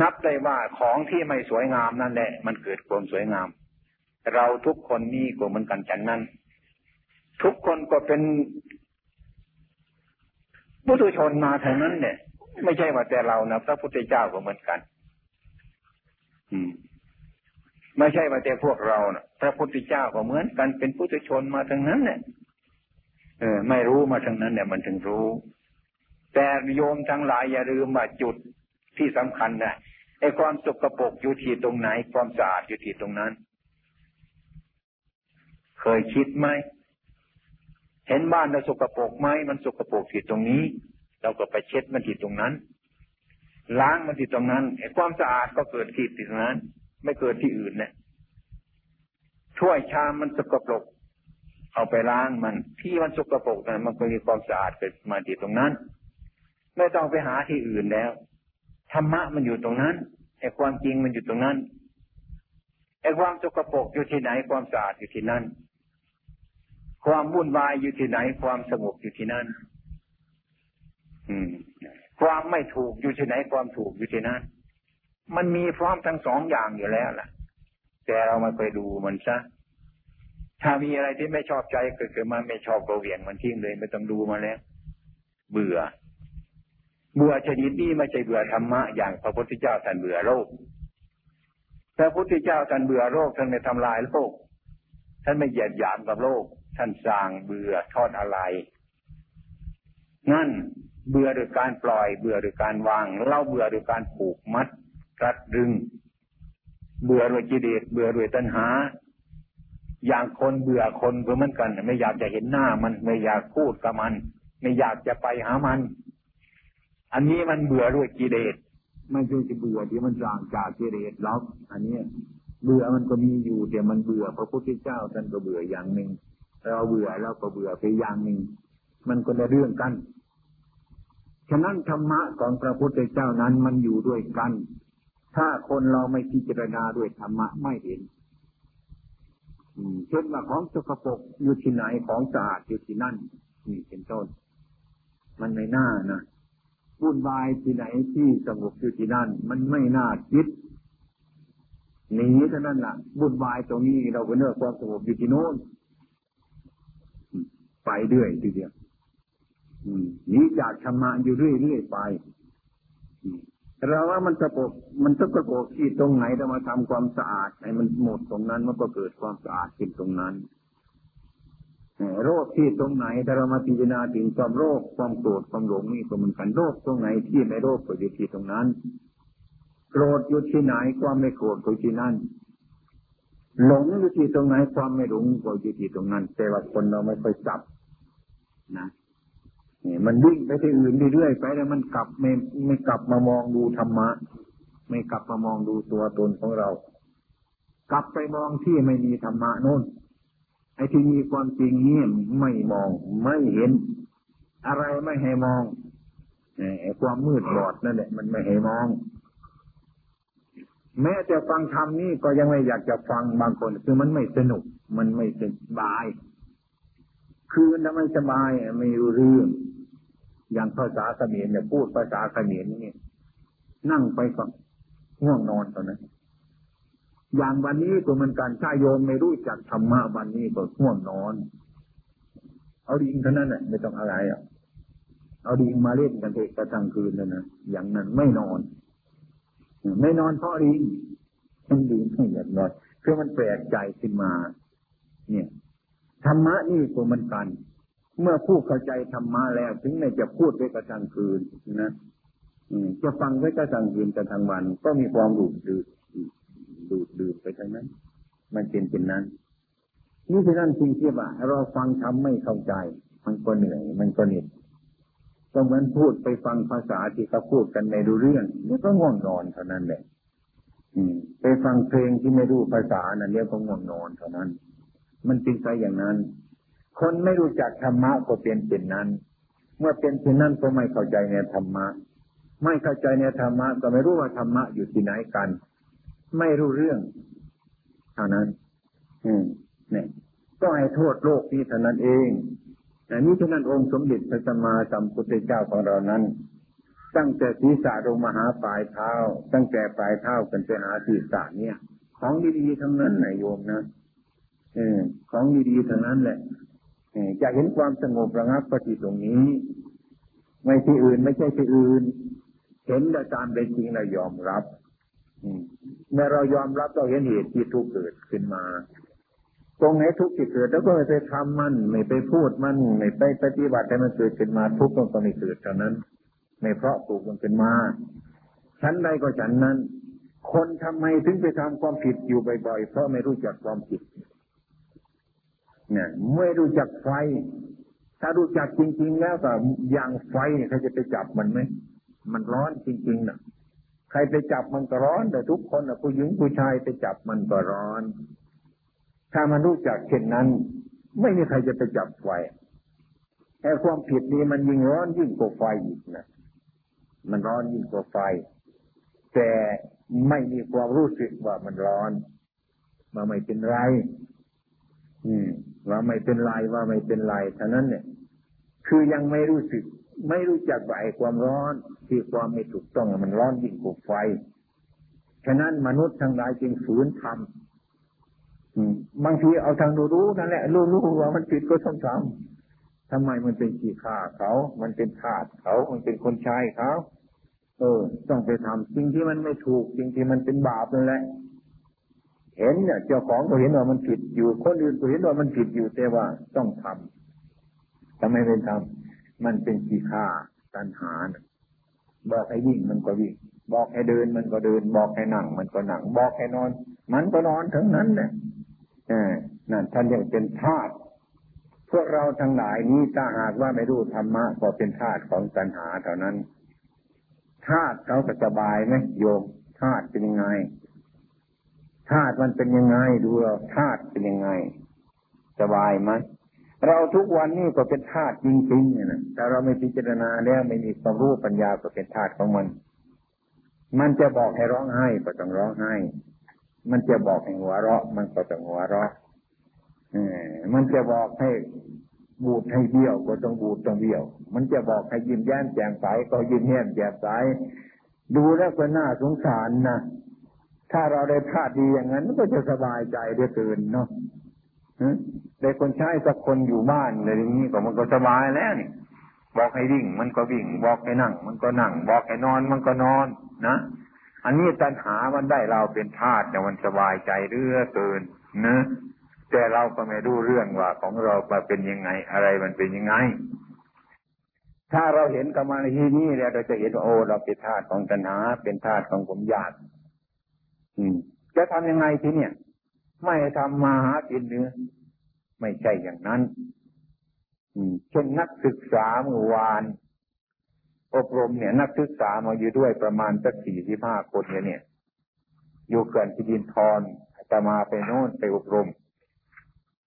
S1: นับได้ว่าของที่ไม่สวยงามนั่นแหละ มันเกิดความสวยงาม เราทุกคนนี่ก็เหมือนกันฉันนั้น ทุกคนก็เป็นพุทุชนมาเท่านั้นเนี่ย ไม่ใช่ว่าแต่เรานะพระพุทธเจ้าก็เหมือนกัน อืม ไม่ใช่ว่าแต่พวกเรานะพระพุทธเจ้าก็เหมือนกันเป็นพุทุชนมาทั้งนั้นเนี่ยเออ ไม่รู้มาทั้งนั้นเนี่ยมันถึงรู้ แต่โยมทั้งหลายอย่าลืมว่าจุดที่สำคัญนะไอ้ความสกปรกอยู่ที่ตรงไหน ความสะอาดอยู่ที่ตรงนั้น เคยคิดไหมเห็นบ้านเราสกปรกไหมมันสกปรกที่ตรงนี้ เราก็ไปเช็ดมันที่ตรงนั้น ล้างมันที่ตรงนั้นไอ้ความสะอาดก็เกิดที่ตรงนั้น ไม่เกิดที่อื่นเนี่ยถ้วยชามมันสกปรกเอาไปล้างมันที่มันสกปรกนั้นมันก็มีความสะอาดเกิดมาที่ตรงนั้น ไม่ต้องไปหาที่อื่นแล้วธรรมะมันอยู่ตรงนั้นไอ้ความจริงมันอยู่ตรงนั้นไอ้ความสกปรกอยู่ที่ไหนความสะอาดอยู่ที่นั่น ความวุ่นวายอยู่ที่ไหนความสงบอยู่ที่นั่น อืม ความไม่ถูกอยู่ที่ไหนความถูกอยู่ที่นั่นมันมีพร้อมทั้งสองอย่างอยู่แล้วล่ะ แต่เรามาไปดูมันซะถ้ามีอะไรที่ไม่ชอบใจเกิดขึ้นมาไม่ชอบก็เวียงมันทิ้งเลยไม่ต้องดูมาแล้ว เบื่อ เบื่อชนิดนี้ไม่ใช่เบื่อธรรมะอย่างพระพุทธเจ้าท่านเบื่อโลกพระพุทธเจ้าท่านเบื่อโลกท่านไม่ทำลายโลก ท่านไม่เหยียดหยามกับโลก ท่านสร้างเบื่อทอดอะไร นั่น เบื่อโดยการปล่อย เบื่อโดยการวาง เล่าเบื่อโดยการผูกมัดรัดดึง เบื่อโดยกิเลสเบื่อโดยตัณหา อย่างคนเบื่อคนก็เหมือนกัน ไม่อยากจะเห็นหน้ามันไม่อยากพูดกับมัน ไม่อยากจะไปหามัน อันนี้มันเบื่อด้วยกิเลสไม่ใช่จะเบื่อที่มันจางจากกิเลสล็อกอันนี้เบื่อมันก็มีอยู่แต่มันเบื่อพระพุทธเจ้าท่านก็เบื่ออย่างหนึ่งเราเบื่อเราก็เบื่อไปอย่างหนึ่งมันก็ละเรื่องกัน ฉะนั้นธรรมะของพระพุทธเจ้านั้นมันอยู่ด้วยกัน ถ้าคนเราไม่พิจารณาด้วยธรรมะไม่เห็นเช่นว่าของสกปรกอยู่ที่ไหนของสะอาดอยู่ที่นั่นนี่เป็นต้น มันไม่น่านะวุ่นวายที่ไหนที่สงบอยู่ที่นั่น มันไม่น่าคิดหนีเท่านั้นละ่ะวุ่นวายตรงนี้เราก็เนื้อความสงบอยู่ที่โน้นไปเรื่อยทีเดียว หนีจากธรรมะอยู่เรื่อยๆไปเราว่ามันสกปกมันสกปรกที่ตรงไหนเรามาทำความสะอาดให้มันหมดตรงนั้นมันก็เกิดความสะอาดขึ้นตรงนั้นโรคที่ตรงไหนถ้าเรามาพิจารณาถึงความโรคความโกรธความหลงนี่ก็เหมือนกันโรคตรงไหนที่ไม่โรคก็อยู่ที่ตรงนั้น โกรธอยู่ที่ไหนความไม่โกรธก็อยู่ที่นั่นหลงอยู่ที่ตรงไหนความไม่หลงก็อยู่ที่ตรงนั้นแต่ว่าคนเราไม่ค่อยจับนะ นี่มันวิ่งไปที่อื่นเรื่อยๆไปแล้วมันกลับไม่ไม่กลับมามองดูธรรมะ ไม่กลับมามองดูตัวตนของเรา กลับไปมองที่ไม่มีธรรมะโน่นไอ้ที่มีความจริงนี่ไม่มองไม่เห็น อะไรไม่ให้มองไอ้ความมืดบอดนั่นแหละมันไม่ให้มอง แม้จะฟังธรรมนี่ก็ยังไม่อยากจะฟังบางคน คือมันไม่สนุก มันไม่สบาย คืนทำไมสบายไม่รู้เรื่อง อย่างภาษาเขมรเนี่ยพูดภาษาเขมรนี่นั่งไปก็ง่วงนอนตอนนั้นอย่างวันนี้ก็เหมือนกันถ้าโยมไม่รู้จักธรรมะวันนี้ก็ง่วงนอน เอาดิงเท่านั้นแหละไม่ต้องอะไรอะเอาดิงมาเล่นกันเถอะกระทั่งคืนเลยนะอย่างนั้นไม่นอน ไม่นอนเพราะดิงมันดิงไม่อยากนอนคือมันแปลกใจขึ้นมา เนี่ยธรรมะนี่ก็มันกัน เมื่อผู้เข้าใจธรรมะแล้ว ถึงแม้จะพูดไปกระทั่งคืนนะจะฟังไว้กระทั่งคืนกระทั่งวัน ก็มีความดูดดื่มดูดดื่มไปทั้งนั้น มันเป็นเป็นนั้น นี่คือนั่นจริงที่ว่าเราฟังทำไม่เข้าใจ มันก็เหนื่อย มันก็เหน็ดก็เหมือนพูดไปฟังภาษาที่เขาพูดกันในดูเรื่องนี่ก็ง่วงนอนเท่านั้นแหละไปฟังเพลงที่ไม่รู้ภาษานั่นเรียกว่าง่วงนอนเท่านั้น มันเป็นไปอย่างนั้น คนไม่รู้จักธรรมะก็เป็นเป็นนั้น เมื่อเป็นเช่นนั้นก็ไม่เข้าใจในธรรมะ ไม่เข้าใจในธรรมะก็ไม่รู้ว่าธรรมะอยู่ที่ไหนกัน ไม่รู้เรื่องเท่านั้น อืมเนี่ยก็ให้โทษโลกนี้เท่านั้นเองอันนี้ฉะนั้นองค์สมเด็จพระสัมมาสัมพุทธเจ้าของเรานั้น ตั้งแต่ศีรษะลงมาหาปลายเท้า ตั้งแต่ปลายเท้ากันไปหาศีรษะเนี่ย ของดีๆทั้งนั้นนายโยมนะอของดีๆทั้งนั้นแหละ จะเห็นความสงบระงับปฏิตรงนี้ ไม่ที่อื่นไม่ใช่ที่อื่น เห็นแต่ตามเป็นจริงเรายอมรับเมื่อเรายอมรับเราเห็นเหตุที่ทุกข์เกิดขึ้นมา ตรงไหนทุกที่เกิดแล้วก็ไม่ไปทำมัน ไม่ไปพูดมัน ไม่ไปปฏิบัติให้มันเกิดขึ้นมาทุกข์มันก็ไม่เกิดเท่านั้น ไม่เพราะปลูกมันขึ้นมาชั้นใดก็ฉันนั้น คนทำไมถึงไปทำความผิดอยู่บ่อยๆเพราะไม่รู้จักความผิด เนี่ยไม่รู้จักไฟ ถ้ารู้จักจริง ๆ แล้วก็อย่างไฟใครจะไปจับมันไหมมันร้อนจริงๆนะใครไปจับมันก็ร้อนแต่ทุกคนนะผู้หญิงผู้ชายไปจับมันก็ร้อน ถ้ามันรู้จักเช่นนั้น ไม่มีใครจะไปจับไฟแต่ความผิดนี้มันยิ่งร้อนยิ่งกว่าไฟอีกนะมันร้อนยิ่งกว่าไฟ แต่ไม่มีความรู้สึกว่ามันร้อนมาไม่เป็นไร อืม ว่าไม่เป็นไรว่าไม่เป็นไรเท่านั้นเนี่ย คือยังไม่รู้สึก ไม่รู้จักว่าไอ้ความร้อนที่ความไม่ถูกต้องมันร้อนยิ่งกว่าไฟฉะนั้นมนุษย์ทั้งหลายจึงฝืนทำบางทีเอาทางรู้รู้นั่นแหละรู้รู้ว่ามันผิดก็ต้องทำทำไมมันเป็นขี้ข้าเขา มันเป็นทาสเขา มันเป็นคนใช้เขา เออ ต้องไปทำสิ่งที่มันไม่ถูกสิ่งที่มันเป็นบาปนั่นแหละ เห็นเนี่ยเจ้าของก็เห็นว่ามันผิดอยู่ คนอื่นก็เห็นว่ามันผิดอยู่แต่ว่าต้องทำทำไมไม่ทำมันเป็นขี้ข้าตัณหาบอกให้วิ่งมันก็วิ่ง บอกให้เดินมันก็เดิน บอกให้นั่ง มันก็นั่ง บอกให้นอน มันก็นอนทั้งนั้นเนี่ยนั่นท่านยังเป็นธาตุพวกเราทั้งหลายนี้ถ้าหากว่าไม่รู้ธรรมะก็เป็นธาตุของตัณหาเท่านั้นธาตุเขาสบายไหมโยมธาตุเป็นยังไง ธาตุมันเป็นยังไงดูเราธาตุเป็นยังไง สบายไหมเราทุกวันนี้ก็เป็นธาตุจริงๆเนี่ยนะแต่เราไม่พิจารณาแล้วไม่มีความรู้ปัญญาก็เป็นธาตุของมัน มันจะบอกให้ร้องไห้ก็ต้องร้องไห้ มันจะบอกให้หัวเราะ มันก็ต้องหัวเราะมันจะบอกให้บูดให้เบี้ยวก็ต้องบูดต้องเบี้ยว มันจะบอกให้ยิ้มแย้มแจ่มใสก็ยิ้มแย้มแจ่มใส ดูแล้วก็น่าสงสารนะ ถ้าเราได้ธาตุดีอย่างนั้นก็จะสบายใจได้ตื่นเนาะได้คนใช้สักคนอยู่บ้านอะไรอย่างนี้ก็มันก็สบายแล้วนี่บอกให้วิ่ง มันก็วิ่ง บอกให้นั่ง มันก็นั่ง บอกให้นอน มันก็นอนนะอันนี้ตัณหามันได้เราเป็นธาตุแต่มันสบายใจเรื่อเกินนะแต่เราก็ไม่รู้เรื่องว่าของเราเป็นยังไงอะไรมันเป็นยังไง ถ้าเราเห็นกรรมฐานนี้แล้วเราจะเห็นว่าโอ้เราเป็นธาตุของตัณหา เป็นธาตุของผมญาติ จะทำยังไงทีเนี่ย ไม่ทำมาหากินเนื้อไม่ใช่อย่างนั้นเช่นนักศึกษาเมื่อวาน อบรมเนี่ย นักศึกษามาอยู่ด้วยประมาณสักสี่สิบห้าคนเนี่ยอยู่เกินพิดินทรอาตมาไปโน่นไปอบรม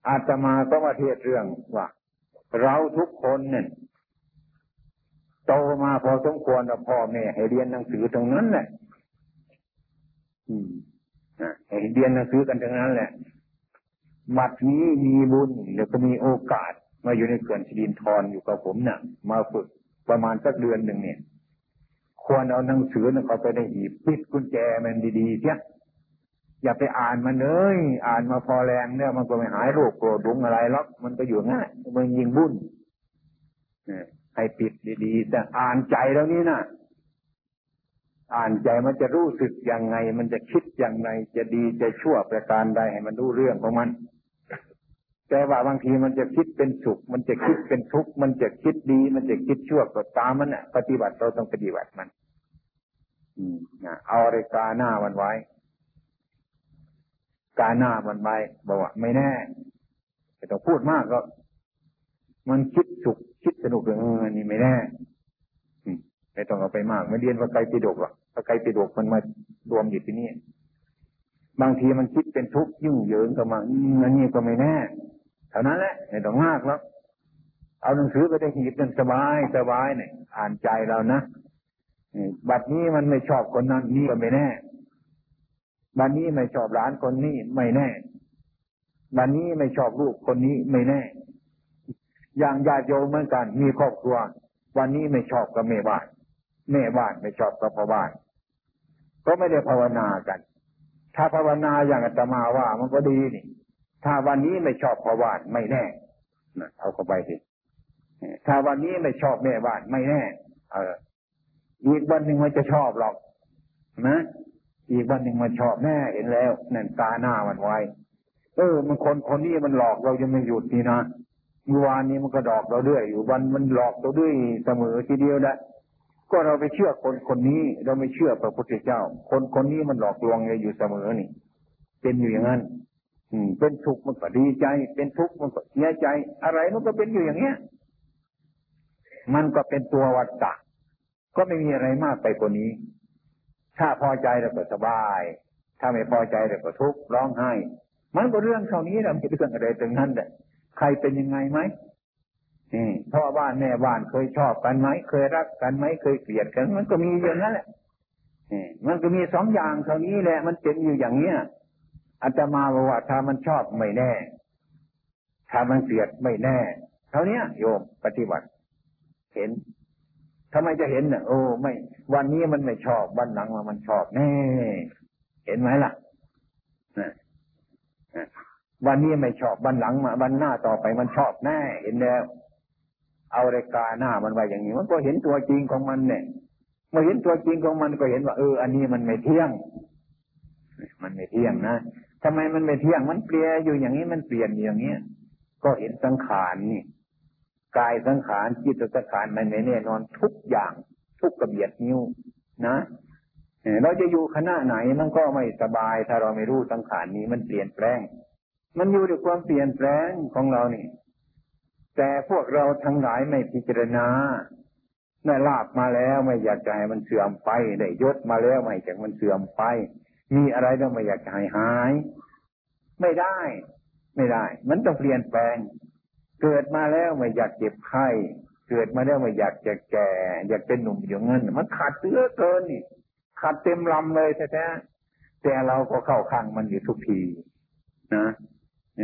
S1: อาตมาก็มาเทศเรื่องว่าเราทุกคนเนี่ยโตมาพอสมควรแล้วพ่อแม่ให้เรียนหนังสือตรงนั้นแหละ เรียนหนังสือกันทั้งนั้นแหละบัดนี้มีบุญเดี๋ยวก็มีโอกาส มาอยู่ในเขื่อนสิรินทรอยู่กับผมเนะ่ะ มาฝึกประมาณสักเดือนหนึ่งเนี่ย ควรเอาหนังสือนั่นเขาไปได้หีบปิดกุญแจมันดีๆเสียอย่าไปอ่านมันเลยอ่านมาพอแรงเนี่ยมันก็ไม่หายโรคโกรธดุงอะไรหรอกมันก็อยู่ง่ายมันยิงบุญให้ปิดดีๆแต่อ่านใจแล้วนี่นะ อ่านใจมันจะรู้สึกยังไง มันจะคิดยังไง จะดีจะชั่วประการใดให้มันรู้เรื่องของมัน แต่ว่าบางทีมันจะคิดเป็นสุข มันจะคิดเป็นทุกข์ มันจะคิดดี มันจะคิดชั่วก็ตามมันอะ ปฏิบัติเราต้องปฏิบัติมัน อืมเอาอะไรกาหน้ามันไว้ กาหน้ามันไปบอกว่าไม่แน่ไม่ต้องพูดมากก็ มันคิดสุขคิดสนุกเออนี่ไม่แน่ไม่ต้องเอาไปมาก ไม่เรียนว่าไกลปิดกหรอก พระไกลปิดกมันมารวมอยู่ที่นี่บางทีมันคิดเป็นทุกข์ยุ่งเหยิงกับมาอันนี้ก็ไม่แน่เท่านั้นแหละไม่ต้องมากแล้วเอาหนังสือไปได้หีบกันสบายสบายเนี่ยอ่านใจเรานะบัดนี้มันไม่ชอบคนนั้นนี่ก็ไม่แน่บันนี้ไม่ชอบหลานคนนี้ไม่แน่บันนี้ไม่ชอบลูกคนนี้ไม่แน่ อย่างญาติโยมเหมือนกันมีครอบครัว วันนี้ไม่ชอบกับแม่บ้าน แม่บ้านไม่ชอบกับพ่อบ้าน ก็ไม่ได้ภาวนากัน ถ้าภาวนาอย่างอาตมาว่ามันก็ดีนี่ ถ้าวันนี้ไม่ชอบพ่อบ้านไม่แน่นะเอาเข้าไปสิถ้าวันนี้ไม่ชอบแม่บ้านไม่แน่ เออ อีกวันหนึ่งมันจะชอบหรอก นะ อีกวันหนึ่งมันชอบแน่เห็นแล้วนั่นตาหน้ามันไว้ เออ มันคนคนนี้มันหลอกเรายังไม่หยุดนี่นะเมื่อวานนี้มันก็ดอกเราด้วยอยู่วันมันหลอกเราด้วยเสมอทีเดียวแหละ ก็เราไปเชื่อคนคนนี้ เราไม่เชื่อพระพุทธเจ้า คนคนนี้มันหลอกลวงเราอยู่เสมอนี่ เป็นอยู่อย่างนั้น อืม เป็นสุขมันก็ดีใจ เป็นทุกข์มันก็เสียใจ อะไรมันก็เป็นอยู่อย่างเนี้ย มันก็เป็นตัววัฏฏะก็ไม่มีอะไรมากไปกว่านี้ ถ้าพอใจเราก็สบาย ถ้าไม่พอใจเราก็ทุกข์ร้องไห้ มันก็เรื่องเท่านี้เราจะเรื่องอะไรตรงนั้นแหละใครเป็นยังไงไหม นี่พ่อบ้านแม่บ้านเคยชอบกันไหมเคยรักกันไหมเคยเกลียดกัน มันก็มีอย่างนั้นแหละมันก็มีสองอย่างเท่านี้แหละ มันเป็นอยู่อย่างเนี้ยอาตมาบอกว่าถ้ามันชอบไม่แน่ ถ้ามันเกลียดไม่แน่ เท่านี้โยมปฏิบัติ เห็นทำไมจะเห็นเนี่ยโอ้ไม่ วันนี้มันไม่ชอบ วันหลังมันชอบแน่ เห็นไหมล่ะวันนี้ไม่ชอบวันหลังมาวันหน้าต่อไปมันชอบแน่ เห็นแล้ว เอารายกาหน้ามันไว้อย่างนี้ มันก็เห็นตัวจริงของมันเนี่ยเมื่อเห็นตัวจริงของมันก็เห็นว่าเอออันนี้มันไม่เที่ยง มันไม่เที่ยงนะทำไมมันไม่เที่ยงมันเปลี่ยนอยู่อย่างนี้มันเปลี่ยนอย่างเนี้ย ก็เห็นสังขารนี่กายสังขารจิตสังขารมันไม่แน่นอนทุกอย่างทุกกระเบียดนิ้วนะเราจะอยู่คณะไหนมันก็ไม่สบาย ถ้าเราไม่รู้สังขารนี้มันเปลี่ยนแปลง มันอยู่ด้วยความเปลี่ยนแปลงของเรานี่ แต่พวกเราทั้งหลายไม่พิจารณาได้ลาบมาแล้วไม่อยากจะให้มันเสื่อมไปได้ยศมาแล้วไม่อยากมันเสื่อมไป มีอะไรแล้วไม่อยากจะให้หาย ไม่ได้ ไม่ได้ มันต้องเปลี่ยนแปลง เกิดมาแล้วไม่อยากเจ็บไข้เกิดมาแล้วไม่อยากจะแก่ อยากเป็นหนุ่มอย่างนั้นมันขาดเสื้อเกินนี่ขาดเต็มลำเลยแท้แต่เราก็เข้าข้างมันอยู่ทุกทีนะ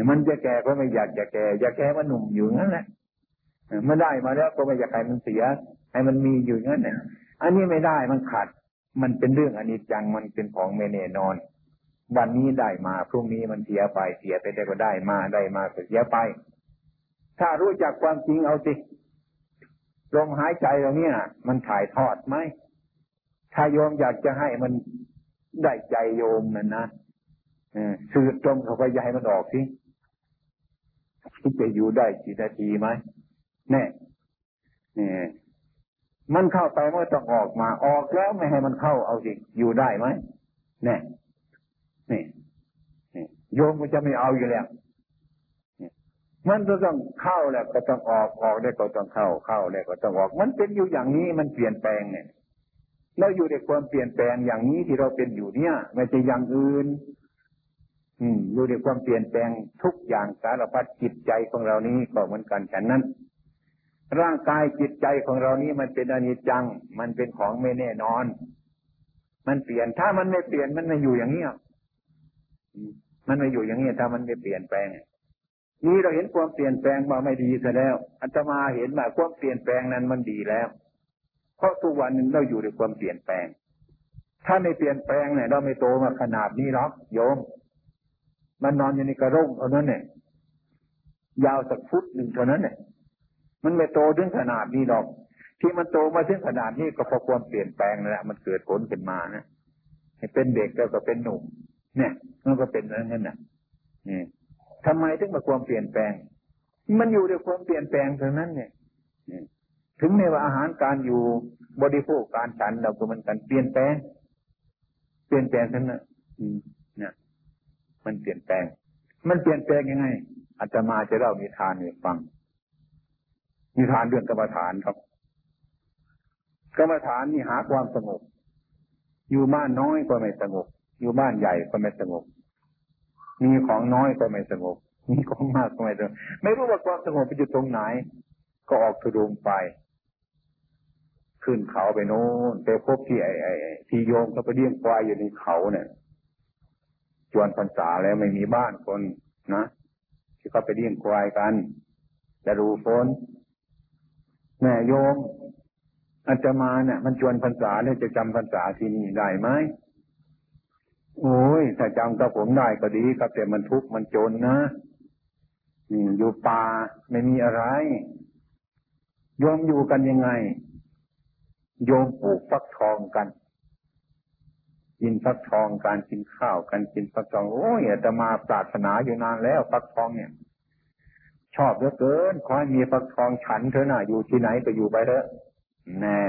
S1: มันจะแก่ก็ไม่อยากจะแก่อยากแก่มันหนุ่มอยู่งั้นแหละเมื่อได้มาแล้วก็ไม่อยากให้มันเสีย ให้มันมีอยู่งั้นเนี่ยอันนี้ไม่ได้มันขาดมันเป็นเรื่องอนิจจังมันเป็นของไม่แน่นอน วันนี้ได้มาพรุ่งนี้มันเสียไปเสียไปได้ก็ได้มาได้มาก็เสียไป ถ้ารู้จักความจริงเอาสิลมหายใจตรงนี้มันถ่ายทอดไหมถ้าโยมอยากจะให้มันได้ใจโยมนั่นนะสื่อตรงเขาไปยายมันออกสิ ที่จะอยู่ได้กี่นาทีไหมแน่เนี่ยมันเข้าไปเมื่อต้องออกมา ออกแล้วไม่ให้มันเข้าเอาสิอยู่ได้ไหมแน่นี่โยมก็จะไม่เอาอยู่แล้วมันก็ต้องเข้าแล้วก็ต้องออกออกได้ก็ต้องเข้าเข้าได้ก็ต้องออก มันเป็นอยู่อย่างนี้มันเปลี่ยนแปลงเนี่ยเราอยู่ในความเปลี่ยนแปลงอย่างนี้ที่เราเป็นอยู่เนี่ยไม่ใช่อย่างอื่น อยู่ในความเปลี่ยนแปลงทุกอย่างสารพัดจิตใจของเรานี้ก็เหมือนกันฉันนั้น ร่างกายจิตใจของเรานี้มันเป็นอนิจจัง มันเป็นของไม่แน่นอน มันเปลี่ยนถ้ามันไม่เปลี่ยนมันไม่อยู่อย่างนี้มันไม่อยู่อย่างนี้ถ้ามันไม่เปลี่ยนแปลงนี่เราเห็นความเปลี่ยนแปลงมาไม่ดีซะแล้วอัตมาเห็นว่าความเปลี่ยนแปลงนั้นมันดีแล้ว เพราะทุกวันนึงเราอยู่ในความเปลี่ยนแปลง ถ้าไม่เปลี่ยนแปลงเนี่ยเราไม่โตมาขนาดนี้หรอกโยม มันนอนอยู่ในกระร่งเท่านั้นเนี่ยยาวสักฟุตหนึ่งเท่านั้นเนี่ยมันไม่โตถึงขนาดนี้หรอก ที่มันโตมาถึงขนาดนี้ก็เพราะความเปลี่ยนแปลงนั่นแหละมันเกิดผลขึ้นมานะเป็นเด็กแล้วก็เป็นหนุ่ม เนี่ย มันก็เป็นอย่างนั้นน่ะนี่ทำไมถึงมาความเปลี่ยนแปลง มันอยู่ด้วยความเปลี่ยนแปลงเท่านั้น เนี่ยถึงในว่าอาหารการอยู่บริโภคการฉันเราก็มันกันเปลี่ยนแปลง เปลี่ยนแปลงทั้งนั้นเนี่ย มันเปลี่ยนแปลง มันเปลี่ยนแปลงยังไงอาตมาจะเล่ามีทานให้ฟังมีทานเรื่องกรรมฐานครับ กรรมฐานนี่หาความสงบ อยู่บ้านน้อยก็ไม่สงบ อยู่บ้านใหญ่ก็ไม่สงบ มีของน้อยก็ไม่สงบ มีของมากก็ไม่สงบ ไม่รู้ว่าความสงบไปอยู่ตรงไหน ก็ออกทุดงไป ขึ้นเขาไปโน้นไปพบที่ไอ้ไอ้ที่โยมเขาไปเลี้ยงควายอยู่ในเขาเนี่ย จวนพรรษาแล้วไม่มีบ้านคนนะที่เขาไปเลี้ยงควายกันจะดูฝนแม่โยมอาจมาเนี่ยมันชวนพรรษาเนี่ยจะจำพรรษาที่นี่ได้ไหมโอ้ยถ้าจำกับผมได้ก็ดีครับแต่มันทุกข์มันจนนะอยู่ป่าไม่มีอะไร โยมอยู่กันยังไง โยมปลูกฟักทองกัน กินฟักทองการกินข้าวกันกินฟักทองโอ้ยอาตมาปรารถนาอยู่นานแล้วฟักทองเนี่ย ชอบเหลือเกินขอให้มีฟักทองฉันเถอะนะอยู่ที่ไหนก็อยู่ไปเถอะแน่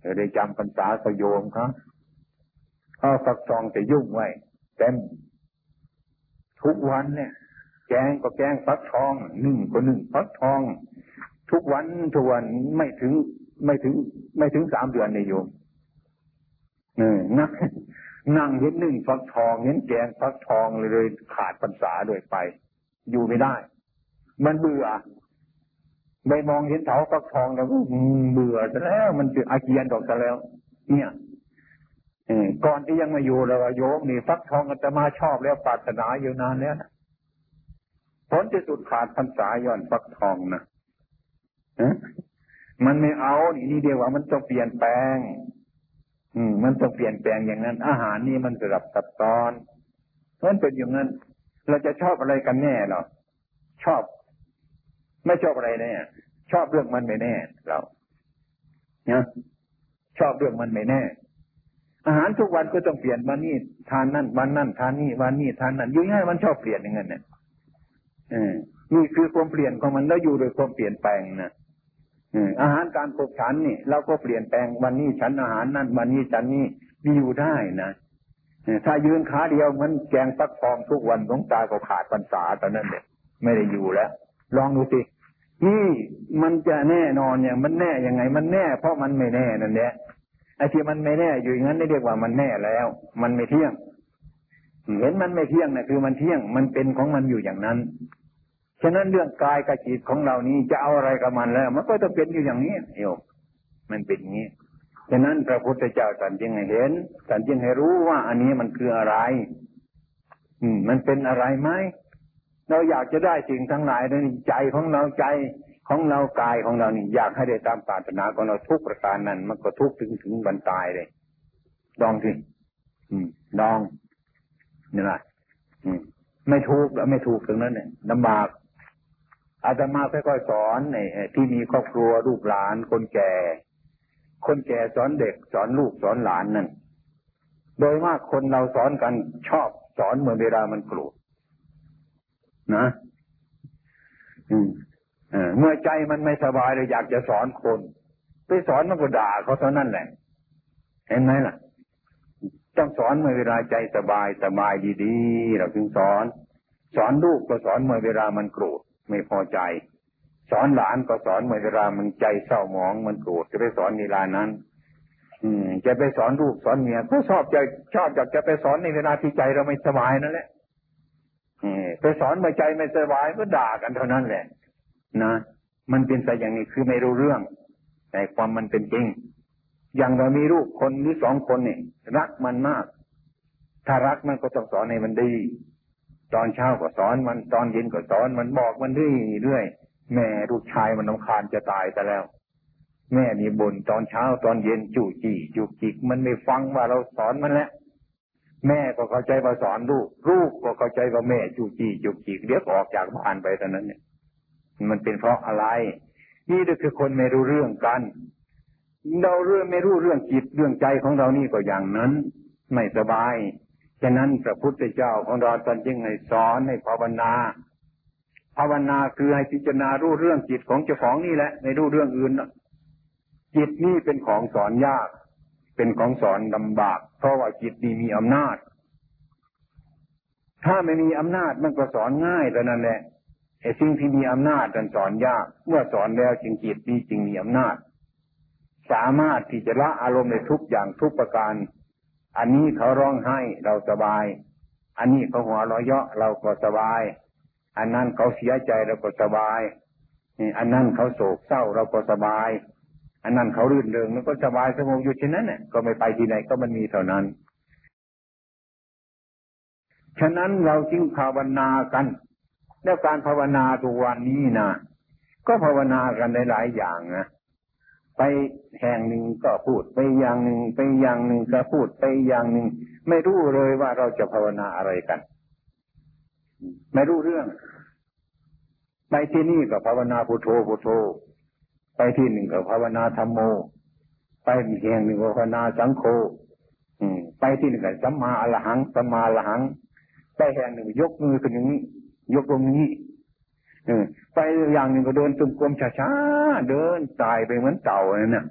S1: เดี๋ยวได้จำพรรษาสโยมครับข้าฟักทองจะยุ่งไว้เต็มทุกวันเนี่ย แกงก็แกงฟักทองหนึ่งก็หนึ่งฟักทอง ทุกวันทุกวันไม่ถึงไม่ถึง ไม่ถึงสามเดือนในโยม เออนั่งนั่งเห็นหนึ่งฟักทอง เห็นแกงฟักทองเลยเลยขาดพรรษาโดยไป อยู่ไม่ได้ มันเบื่อไปมองเห็นเถาฟักทองแล้วเบื่อซะแล้ว มันจะอาเกียนออกซะแล้ว เนี่ยก่อนที่ยังมาอยู่เราโยมนี่ฟักทองอาตมาชอบแล้วปรารถนาอยู่นานแล้วนะผลที่สุดขาดพรรษาย้อนฟักทองนะมันไม่เอานี่นี่เดียวว่ามันต้องเปลี่ยนแปลง อืม มันต้องเปลี่ยนแปลงอย่างนั้น อาหารนี่มันสลับซับซ้อนมันเป็นอย่างนั้น เราจะชอบอะไรกันแน่หรอชอบ ไม่ชอบอะไรแน่ชอบเรื่องมันไม่แน่ เราเนี่ยชอบเรื่องมันไม่แน่ อาหารทุกวันก็ต้องเปลี่ยนวันนี้ทานนั่นวันนั่นทานนี่วันนี้ทานนั่นยุ่งง่ายมันชอบเปลี่ยนอย่างนั้นเนี่ยนี่คือความเปลี่ยนของมันแล้วอยู่โดยความเปลี่ยนแปลงนะ อาหารการปกฉันนี่เราก็เปลี่ยนแปลงวันนี้ฉันอาหารนั่นวันนี้ฉันนี่มีอยู่ได้นะถ้ายืนขาเดียวมันแกงฟักทองทุกวันหลวงตาก็ขาดพรรษาตอนนั้นเนี่ยไม่ได้อยู่แล้ว ลองดูสินี่มันจะแน่นอนอย่างมันแน่ยังไง มันแน่ เพราะมันไม่แน่นั่นแหละไอ้ที่มันไม่แน่อยู่อย่างนั้นเรียกว่ามันแน่แล้ว มันไม่เที่ยง เห็นมันไม่เที่ยงนะคือมันเที่ยง มันเป็นของมันอยู่อย่างนั้น ฉะนั้นเรื่องกายกับจิตของเรานี้จะเอาอะไรกับมันแล้ว มันก็ต้องเป็นอยู่อย่างนี้โยมมันเป็นอย่างนี้ ฉะนั้นพระพุทธเจ้าสันจึงให้เห็นสันจึงให้รู้ว่าอันนี้มันคืออะไร อืม มันเป็นอะไรไหมเราอยากจะได้สิ่งทั้งหลายนี่ใจของเราใจของเรากายของเรานี่อยากให้ได้ตามปรารถนาของเราทุกประการนั้น มันก็ทุกถึงถึงบรรตายเลยลองสิอืมลองนี่แหละอืมไม่ถูกแล้วไม่ถูกตรงนั้นเนี่ยลำบาก อาตมาค่อยๆสอนในที่มีครอบครัวลูกหลานคนแก่ คนแก่สอนเด็กสอนลูกสอนหลานนั่นโดยมากคนเราสอนกันชอบสอนเมื่อเวลามันโกรธนะเมื่อใจมันไม่สบายเลยอยากจะสอนคน ไปสอนมันก็ด่าเขาเท่านั้นแหละ เห็นไหมล่ะ ต้องสอนเมื่อเวลาใจสบายสบายดีๆ เราถึงสอน สอนลูกก็สอนเมื่อเวลามันโกรธ ไม่พอใจ สอนหลานก็สอนเมื่อเวลามันใจเศร้าหมองมันโกรธจะไปสอนเวลานั้น อืม จะไปสอนลูกสอนเมียก็ชอบจะชอบอยากจะไปสอนในเวลาที่ใจเราไม่สบายนั่นแหละไปสอนเมาใจไม่สบายก็ด่ากันเท่านั้นแหละ นะมันเป็นแต่อย่างนี้คือไม่รู้เรื่อง แต่ความมันเป็นจริง อย่างเรามีลูกคนหรือสองคนเนี่ยรักมันมาก ถ้ารักมันก็ต้องสอนให้มันดี ตอนเช้าก็สอนมันตอนเย็นก็สอนมันบอกมันเรื่อยเรื่อยแม่ลูกชายมันน้ำคาญจะตายแต่แล้ว แม่มีบ่นตอนเช้าตอนเย็นจู่จีจุกจิก มันไม่ฟังว่าเราสอนมันแล้วแม่ก็เข้าใจว่าสอนลูก ลูกก็เข้าใจว่าแม่จู่จีจุกจิกเดี๋ยวออกจากบ้านไปตอนนั้นเนี่ยมันเป็นเพราะอะไร นี่ก็คือคนไม่รู้เรื่องกัน เราเรื่องไม่รู้เรื่องจิตเรื่องใจของเรานี่ก็อย่างนั้น ไม่สบาย ฉะนั้นพระพุทธเจ้าของเราตอนจึงให้สอนให้ภาวนา ภาวนาคือให้พิจารณารู้เรื่องจิตของเจ้าของนี่แหละไม่รู้เรื่องอื่นจิตนี่เป็นของสอนยาก เป็นของสอนลำบาก เพราะว่าจิตนี่มีอำนาจ ถ้าไม่มีอำนาจมันก็สอนง่ายแต่นั้นแหละไอ้สิ่งที่มีอำนาจมันสอนยาก เมื่อสอนแล้วจึงจิตนี้จึงมีอำนาจ สามารถที่จะละอารมณ์ในทุกอย่างทุกประการ อันนี้เขาร้องไห้เราสบาย อันนี้เขาหัวเราะเยาะเราก็สบาย อันนั้นเขาเสียใจเราก็สบายอันนั้นเขาโศกเศร้าเราก็สบาย อันนั้นเขารื่นเริงมันก็สบายสงบอยู่เช่นนั้นเนี่ยก็ไม่ไปที่ไหนก็มันมีเท่านั้น ฉะนั้นเราจึงภาวนากัน แล้วการภาวนาทุกวันนี้นะก็ภาวนากันหลายอย่างนะ ไปแห่งหนึ่งก็พูดไปอย่างหนึ่งไปอย่างหนึ่งก็พูดไปอย่างหนึ่ง ไม่รู้เลยว่าเราจะภาวนาอะไรกัน ไม่รู้เรื่อง ไปที่นี่ก็ภาวนาพุทโธพุทโธ ไปที่หนึ่งก็ภาวนาธรรมโม ไปแห่งหนึ่งก็ภาวนาสังโฆไปที่หนึ่งก็สัมมาอรหังสัมมาอรหัง ไปแห่งหนึ่งยกมือขึ้นอย่างนี้ ยกตรงนี้ ไปอย่างหนึ่งก็เดินตุมกลมช้าๆเดินตายไปเหมือนเต่าเนี่ยนะ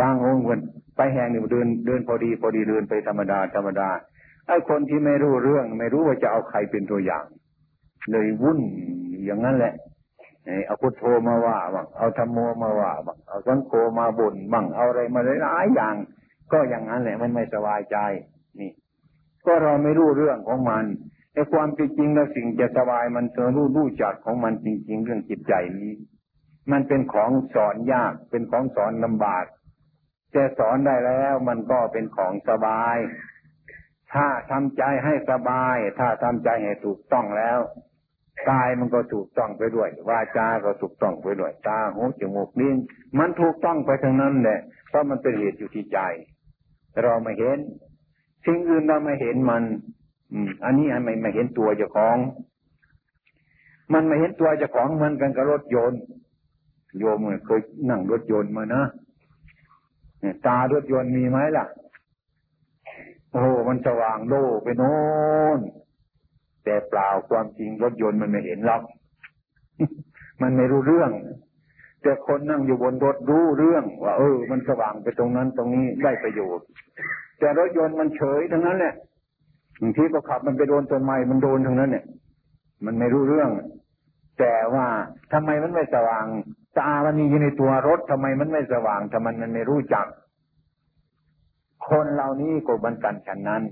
S1: บางองค์คนไปแห่งหนึ่งเดินเดินพอดี พอดีเดินไปธรรมดาธรรมดาไอ้คนที่ไม่รู้เรื่อง ไม่รู้ว่าจะเอาใครเป็นตัวอย่าง เลยวุ่นอย่างนั้นแหละเอาพุทโธมาว่าบ้างเอาธรรมโมมาว่าบ้างเอาสังโฆมาบ่นบ้างเอาอะไรมาหลายอย่าง ก็อย่างนั้นแหละมันไม่สบายใจนี่ ก็เราไม่รู้เรื่องของมัน แต่ความเป็นจริงแล้วสิ่งจะสบายมันเธอรู้รู้จักของมันจริง ๆ เรื่องจิตใจนี้ มันเป็นของสอนยากเป็นของสอนลำบากจะสอนได้แล้วมันก็เป็นของสบาย ถ้าทำใจให้สบาย ถ้าทำใจให้ถูกต้องแล้วกายมันก็ถูกต้องไปด้วยวาจาก็ถูกต้องไปด้วยตาหูจมูกลิ้นมันถูกต้องไปทั้งนั้นแหละเพราะมันเป็นเหตุอยู่ที่ใจ เราไม่เห็นสิ่งอื่นเราไม่เห็นมัน อืม อันนี้อันไม่ไม่เห็นตัวเจ้าของ มันไม่เห็นตัวเจ้าของเหมือนกันกับรถยนต์ โยมเคยนั่งรถยนต์มานะตารถยนต์มีไหมล่ะ โอ้มันสว่างโล่ไปโน่นแต่เปล่าความจริงรถยนต์มันไม่เห็นหรอก มันไม่รู้เรื่อง แต่คนนั่งอยู่บนรถรู้เรื่อง ว่า เออ มันสว่างไปตรงนั้นตรงนี้ได้ประโยชน์ แต่รถยนต์มันเฉยทั้งนั้นแหละ บางทีก็ขับมันไปโดนต้นไม้มันโดนทั้งนั้นเนี่ย มันไม่รู้เรื่อง แต่ว่าทำไมมันไม่สว่างตามันมีอยู่ในตัวรถทำไมมันไม่สว่างทำไมมันไม่รู้จัก คนเหล่านี้ก็บันกันฉันนั้น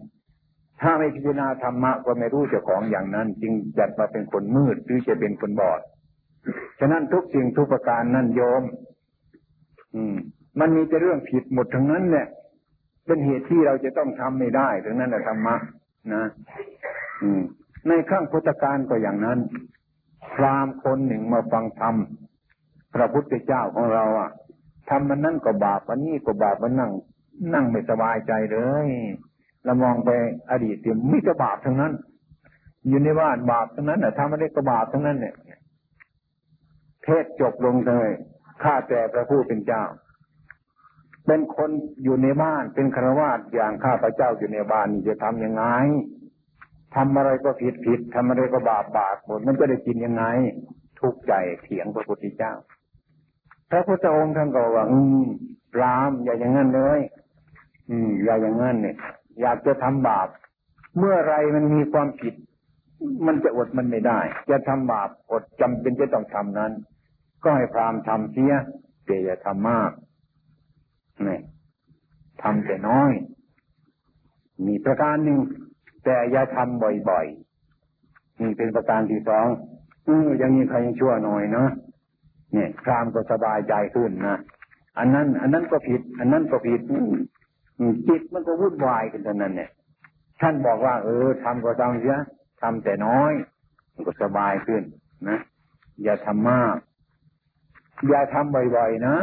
S1: ถ้าไม่พิจารณาธรรมะก็ไม่รู้เจ้าของอย่างนั้น จึงจัดมาเป็นคนมืดหรือจะเป็นคนบอดฉะนั้นทุกสิ่งทุกประการนั่นโยม อืม มันมีแต่เรื่องผิดหมดทั้งนั้นเนี่ยเป็นเหตุที่เราจะต้องทำไม่ได้ถึงนั้นแหละธรรมะ นะอืม ในข้างพุทธการก็อย่างนั้น พรามคนหนึ่งมาฟังธรรมพระพุทธเจ้าของเราอะทำมันนั่นก็บาปอันนี้ก็บาปมันนั่ง นั่งไม่สบายใจเลยเรามองไปอดีตเตียมมิจะบาปทั้งนั้น อยู่ในบ้านบาปทั้งนั้นแต่ทำอะไรก็บาปทั้งนั้นเนี่ยเทศจบลงเลยข้าแต่พระผู้เป็นเจ้า เป็นคนอยู่ในบ้านเป็นครวาสอย่างข้าพระเจ้าอยู่ในบ้านนี่จะทํำยังไงทำอะไรก็ผิดผิดทำอะไรก็บาปบาปหมดมันจะได้กินยังไง ทุกใจเถียงพระพุทธเจ้า พระพุทธองค์ท่านก็ว่าอืมรามอย่าอย่างนั้นเลย อืม อย่าอย่างนั้นเนี่ย อยากจะทำบาป เมื่อไรมันมีความผิด มันจะอดมันไม่ได้ จะทำบาปอดจำเป็นจะต้องทำนั้น ก็ให้พรามทำเสียแต่อย่าทำมาก นี่ทำแต่น้อย มีประการหนึ่ง แต่อย่าทำบ่อยๆนี่เป็นประการที่สองอือยังมีใครยังชั่วหน่อยเนาะเนี่ยครามก็สบายใจขึ้นนะอันนั้น อันนั้นก็ผิด อันนั้นก็ผิดจิตมันก็วุ่นวายกันเท่านั้นเนี่ย ท่านบอกว่า เออทำก็ทำเสียททำแต่น้อย มันก็สบายขึ้นนะอย่าทำมาก อย่าทำบ่อยๆนะ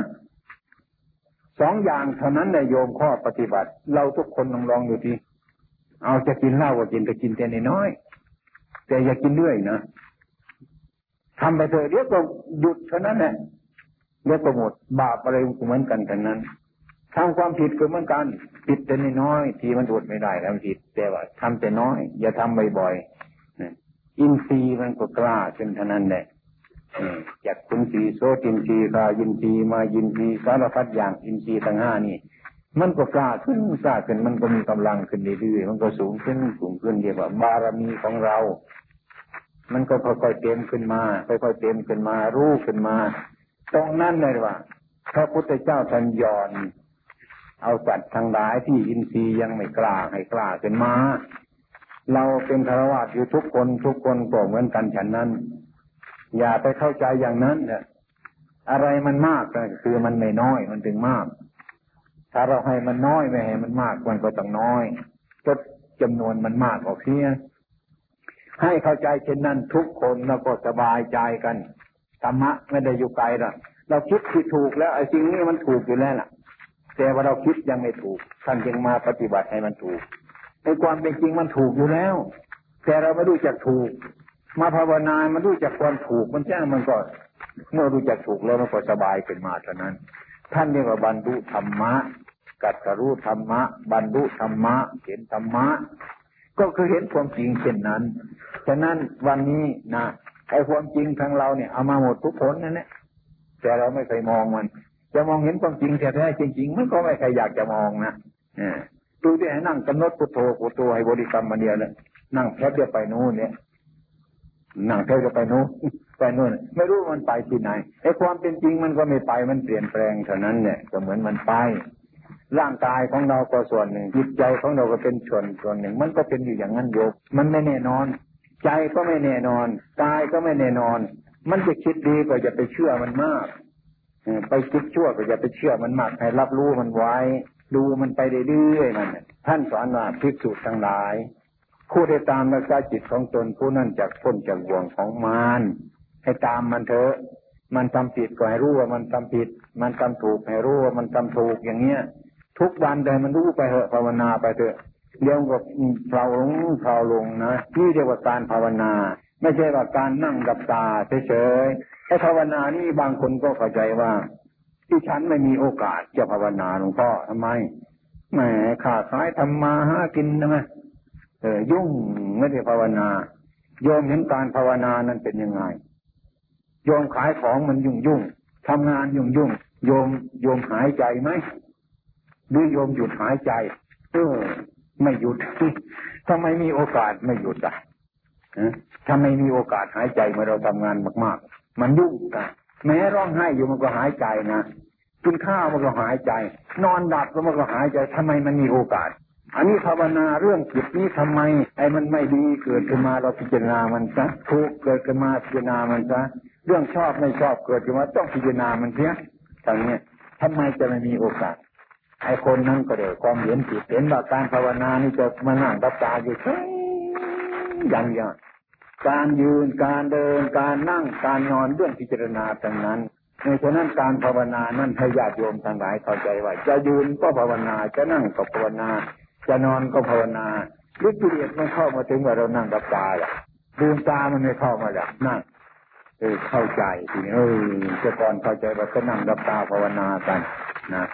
S1: สองอย่างเท่านั้นในโยมข้อปฏิบัติ เราทุกคนลองลองดูทีเอาจะกินเหล้าก็กินแต่กินแต่น้อยแต่อย่ากินเรื่อยนะทำไปเถอะเดี๋ยวก็หยุดเท่านั้นแหละเดี๋ยวก็หมดบาปอะไรเหมือนกันกันนั้นทำความผิดก็เหมือนกันผิดแต่น้อยทีมันอดไม่ได้แล้วผิดแต่ว่าทำแต่น้อย อย่าทำบ่อยๆอินทรีย์มันก็กล้าขึ้นเท่านั้นแหละ จากคุณสีโซจินทีกายินทีมายินทีสารพัดอย่างอินทรีทั้งห้านี่ มันก็กล้าขึ้นกล้าขึ้นมันก็มีกำลังขึ้นเรื่อยๆมันก็สูงขึ้นสูงขึ้นเรียกว่าบารมีของเรา มันก็ค่อยๆเต็มขึ้นมาค่อยๆเต็มขึ้นมา รู้ขึ้นมา ตรงนั้นเลยว่าพระพุทธเจ้าท่านย้อน เอาสัตว์ทั้งหลายที่อินทรีย์ยังไม่กล้าให้กล้าขึ้นมา เราเป็นฆราวาสอยู่ทุกคนทุกคนก็เหมือนกันฉันนั้น อย่าไปเข้าใจอย่างนั้นเนี่ยอะไรมันมากก็คือมันไม่น้อยมันถึงมาก ถ้าเราให้มันน้อยไม่ให้มันมากมันก็ต้องน้อยลดจำนวนมันมากออกเสียให้เข้าใจเช่นนั้นทุกคนแล้วก็สบายใจกันธรรมะไม่ได้อยู่ไกลหรอกเราคิดที่ถูกแล้วไอ้สิ่งนี้มันถูกอยู่แล้วล่ะ แต่ว่าเราคิดยังไม่ถูกท่านจึงมาปฏิบัติให้มันถูกในความเป็นจริงมันถูกอยู่แล้ว แต่เราไม่รู้จักถูก มาภาวนามันรู้จักความถูกมันแจ้งมันก็ เมื่อรู้จักถูกแล้วมันก็สบายขึ้นมาเท่านั้น ท่านเรียกว่าบรรลุธรรมะ กัตรู้ธรรมะ บรรลุธรรมะ เห็นธรรมะ ก็คือเห็นความจริงเช่นนั้น ฉะนั้นวันนี้นะไอ้ความจริงทางเราเนี่ยเอามาหมดทุกผลนั่นแหละแต่เราไม่เคยมองมัน จะมองเห็นความจริงแท้ๆจริงๆมันก็ไม่ใครอยากจะมองนะดูที่ให้นั่งกำหนดพุทโธพุทโธให้บริกรรมมาเดียวเลยนั่งแป๊บเดียวไปนู้นเนี่ย นั่งเดียวไปนู้นไปนู่นไม่รู้มันไปที่ไหนไอ้ความเป็นจริงมันก็ไม่ไปมันเปลี่ยนแปลงเท่านั้นเนี่ยก็เหมือนมันไป ร่างกายของเราก็ส่วนหนึ่งจิตใจของเราก็เป็นส่วนส่วนหนึ่ง มันก็เป็นอยู่อย่างนั้นโยกมันไม่แน่นอน ใจก็ไม่แน่นอนกายก็ไม่แน่นอน มันจะคิดดีก็จะไปเชื่อมันมากไปคิดชั่วก็จะไปเชื่อมันมากให้รับรู้มันไว้ ดูมันไปเรื่อยๆมันท่านสอนว่าพิสูจน์ทั้งหลาย ผู้ได้ตามรักษาจิตของตนผู้นั้นจากพ้นจากห่วงของมารให้ตามมันเถอะ มันทำผิดก็ให้รู้ว่ามันทำผิด มันทำถูกให้รู้ว่ามันทำถูกอย่างเงี้ย ทุกวันเลยมันรู้ไปเถอะภาวนาไปเถอะเดี๋ยวก็เผาลงเผาลงนะนี่เรียกว่าการภาวนา ไม่ใช่ว่าการนั่งกับตาเฉยๆไอ้ภาวนานี่บางคนก็เข้าใจว่า ที่ฉันไม่มีโอกาสจะภาวนาหลวงพ่อทำไมแหมขาดขายทำมาหากินนะไหม เออยุ่งไม่ได้ภาวนา โยมเห็นการภาวนานั้นเป็นยังไง โยมขายของมันยุ่งยุ่งทำงานยุ่งยุ่งโยมโยมหายใจไหมหรือโยมหยุดหายใจ เออ ไม่หยุดทำไมมีโอกาสไม่หยุดอะถ้าไม่มีโอกาสหายใจเมื่อเราทำงานมาก ๆ มันยุ่งกันแม้ร้องไห้อยู่มันก็หายใจนะกินข้าวมันก็หายใจ นอนดับแล้วมันก็หายใจทำไมมันมีโอกาส อันนี้ภาวนาเรื่องจิตนี้ทำไมไอ้มันไม่ดีเกิดขึ้นมาเราพิจารณามันซะถูกเกิดขึ้นมาพิจารณามันซะเรื่องชอบไม่ชอบเกิดขึ้นมาต้องพิจารณามันเพี้ยทางนี้ทำไมจะไม่มีโอกาสไอ้คนนั้นก็เดี๋ยวความเห็นผิดเห็นว่าการภาวนานี่จะมานั่งรับตาอยู่ใช่อย่างเดียวการยืนการเดินการนั่งการนอนเรื่องพิจารณาทั้งนั้นในฉะนั้นการภาวนานั้นพยาธิโยมทั้งหลายเข้าใจว่า จะยืนก็ภาวนาจะนั่งก็ภาวนา จะนอนก็ภาวนาฤทธิ์เรียดมันเข้ามาถึงว่าเรานั่งกับตาอะดูตามันไม่เข้ามาแล้วนั่งเออเข้าใจทีนี้เออจะก่อนเข้าใจว่าก็นั่งรับตาภาวนากันนะ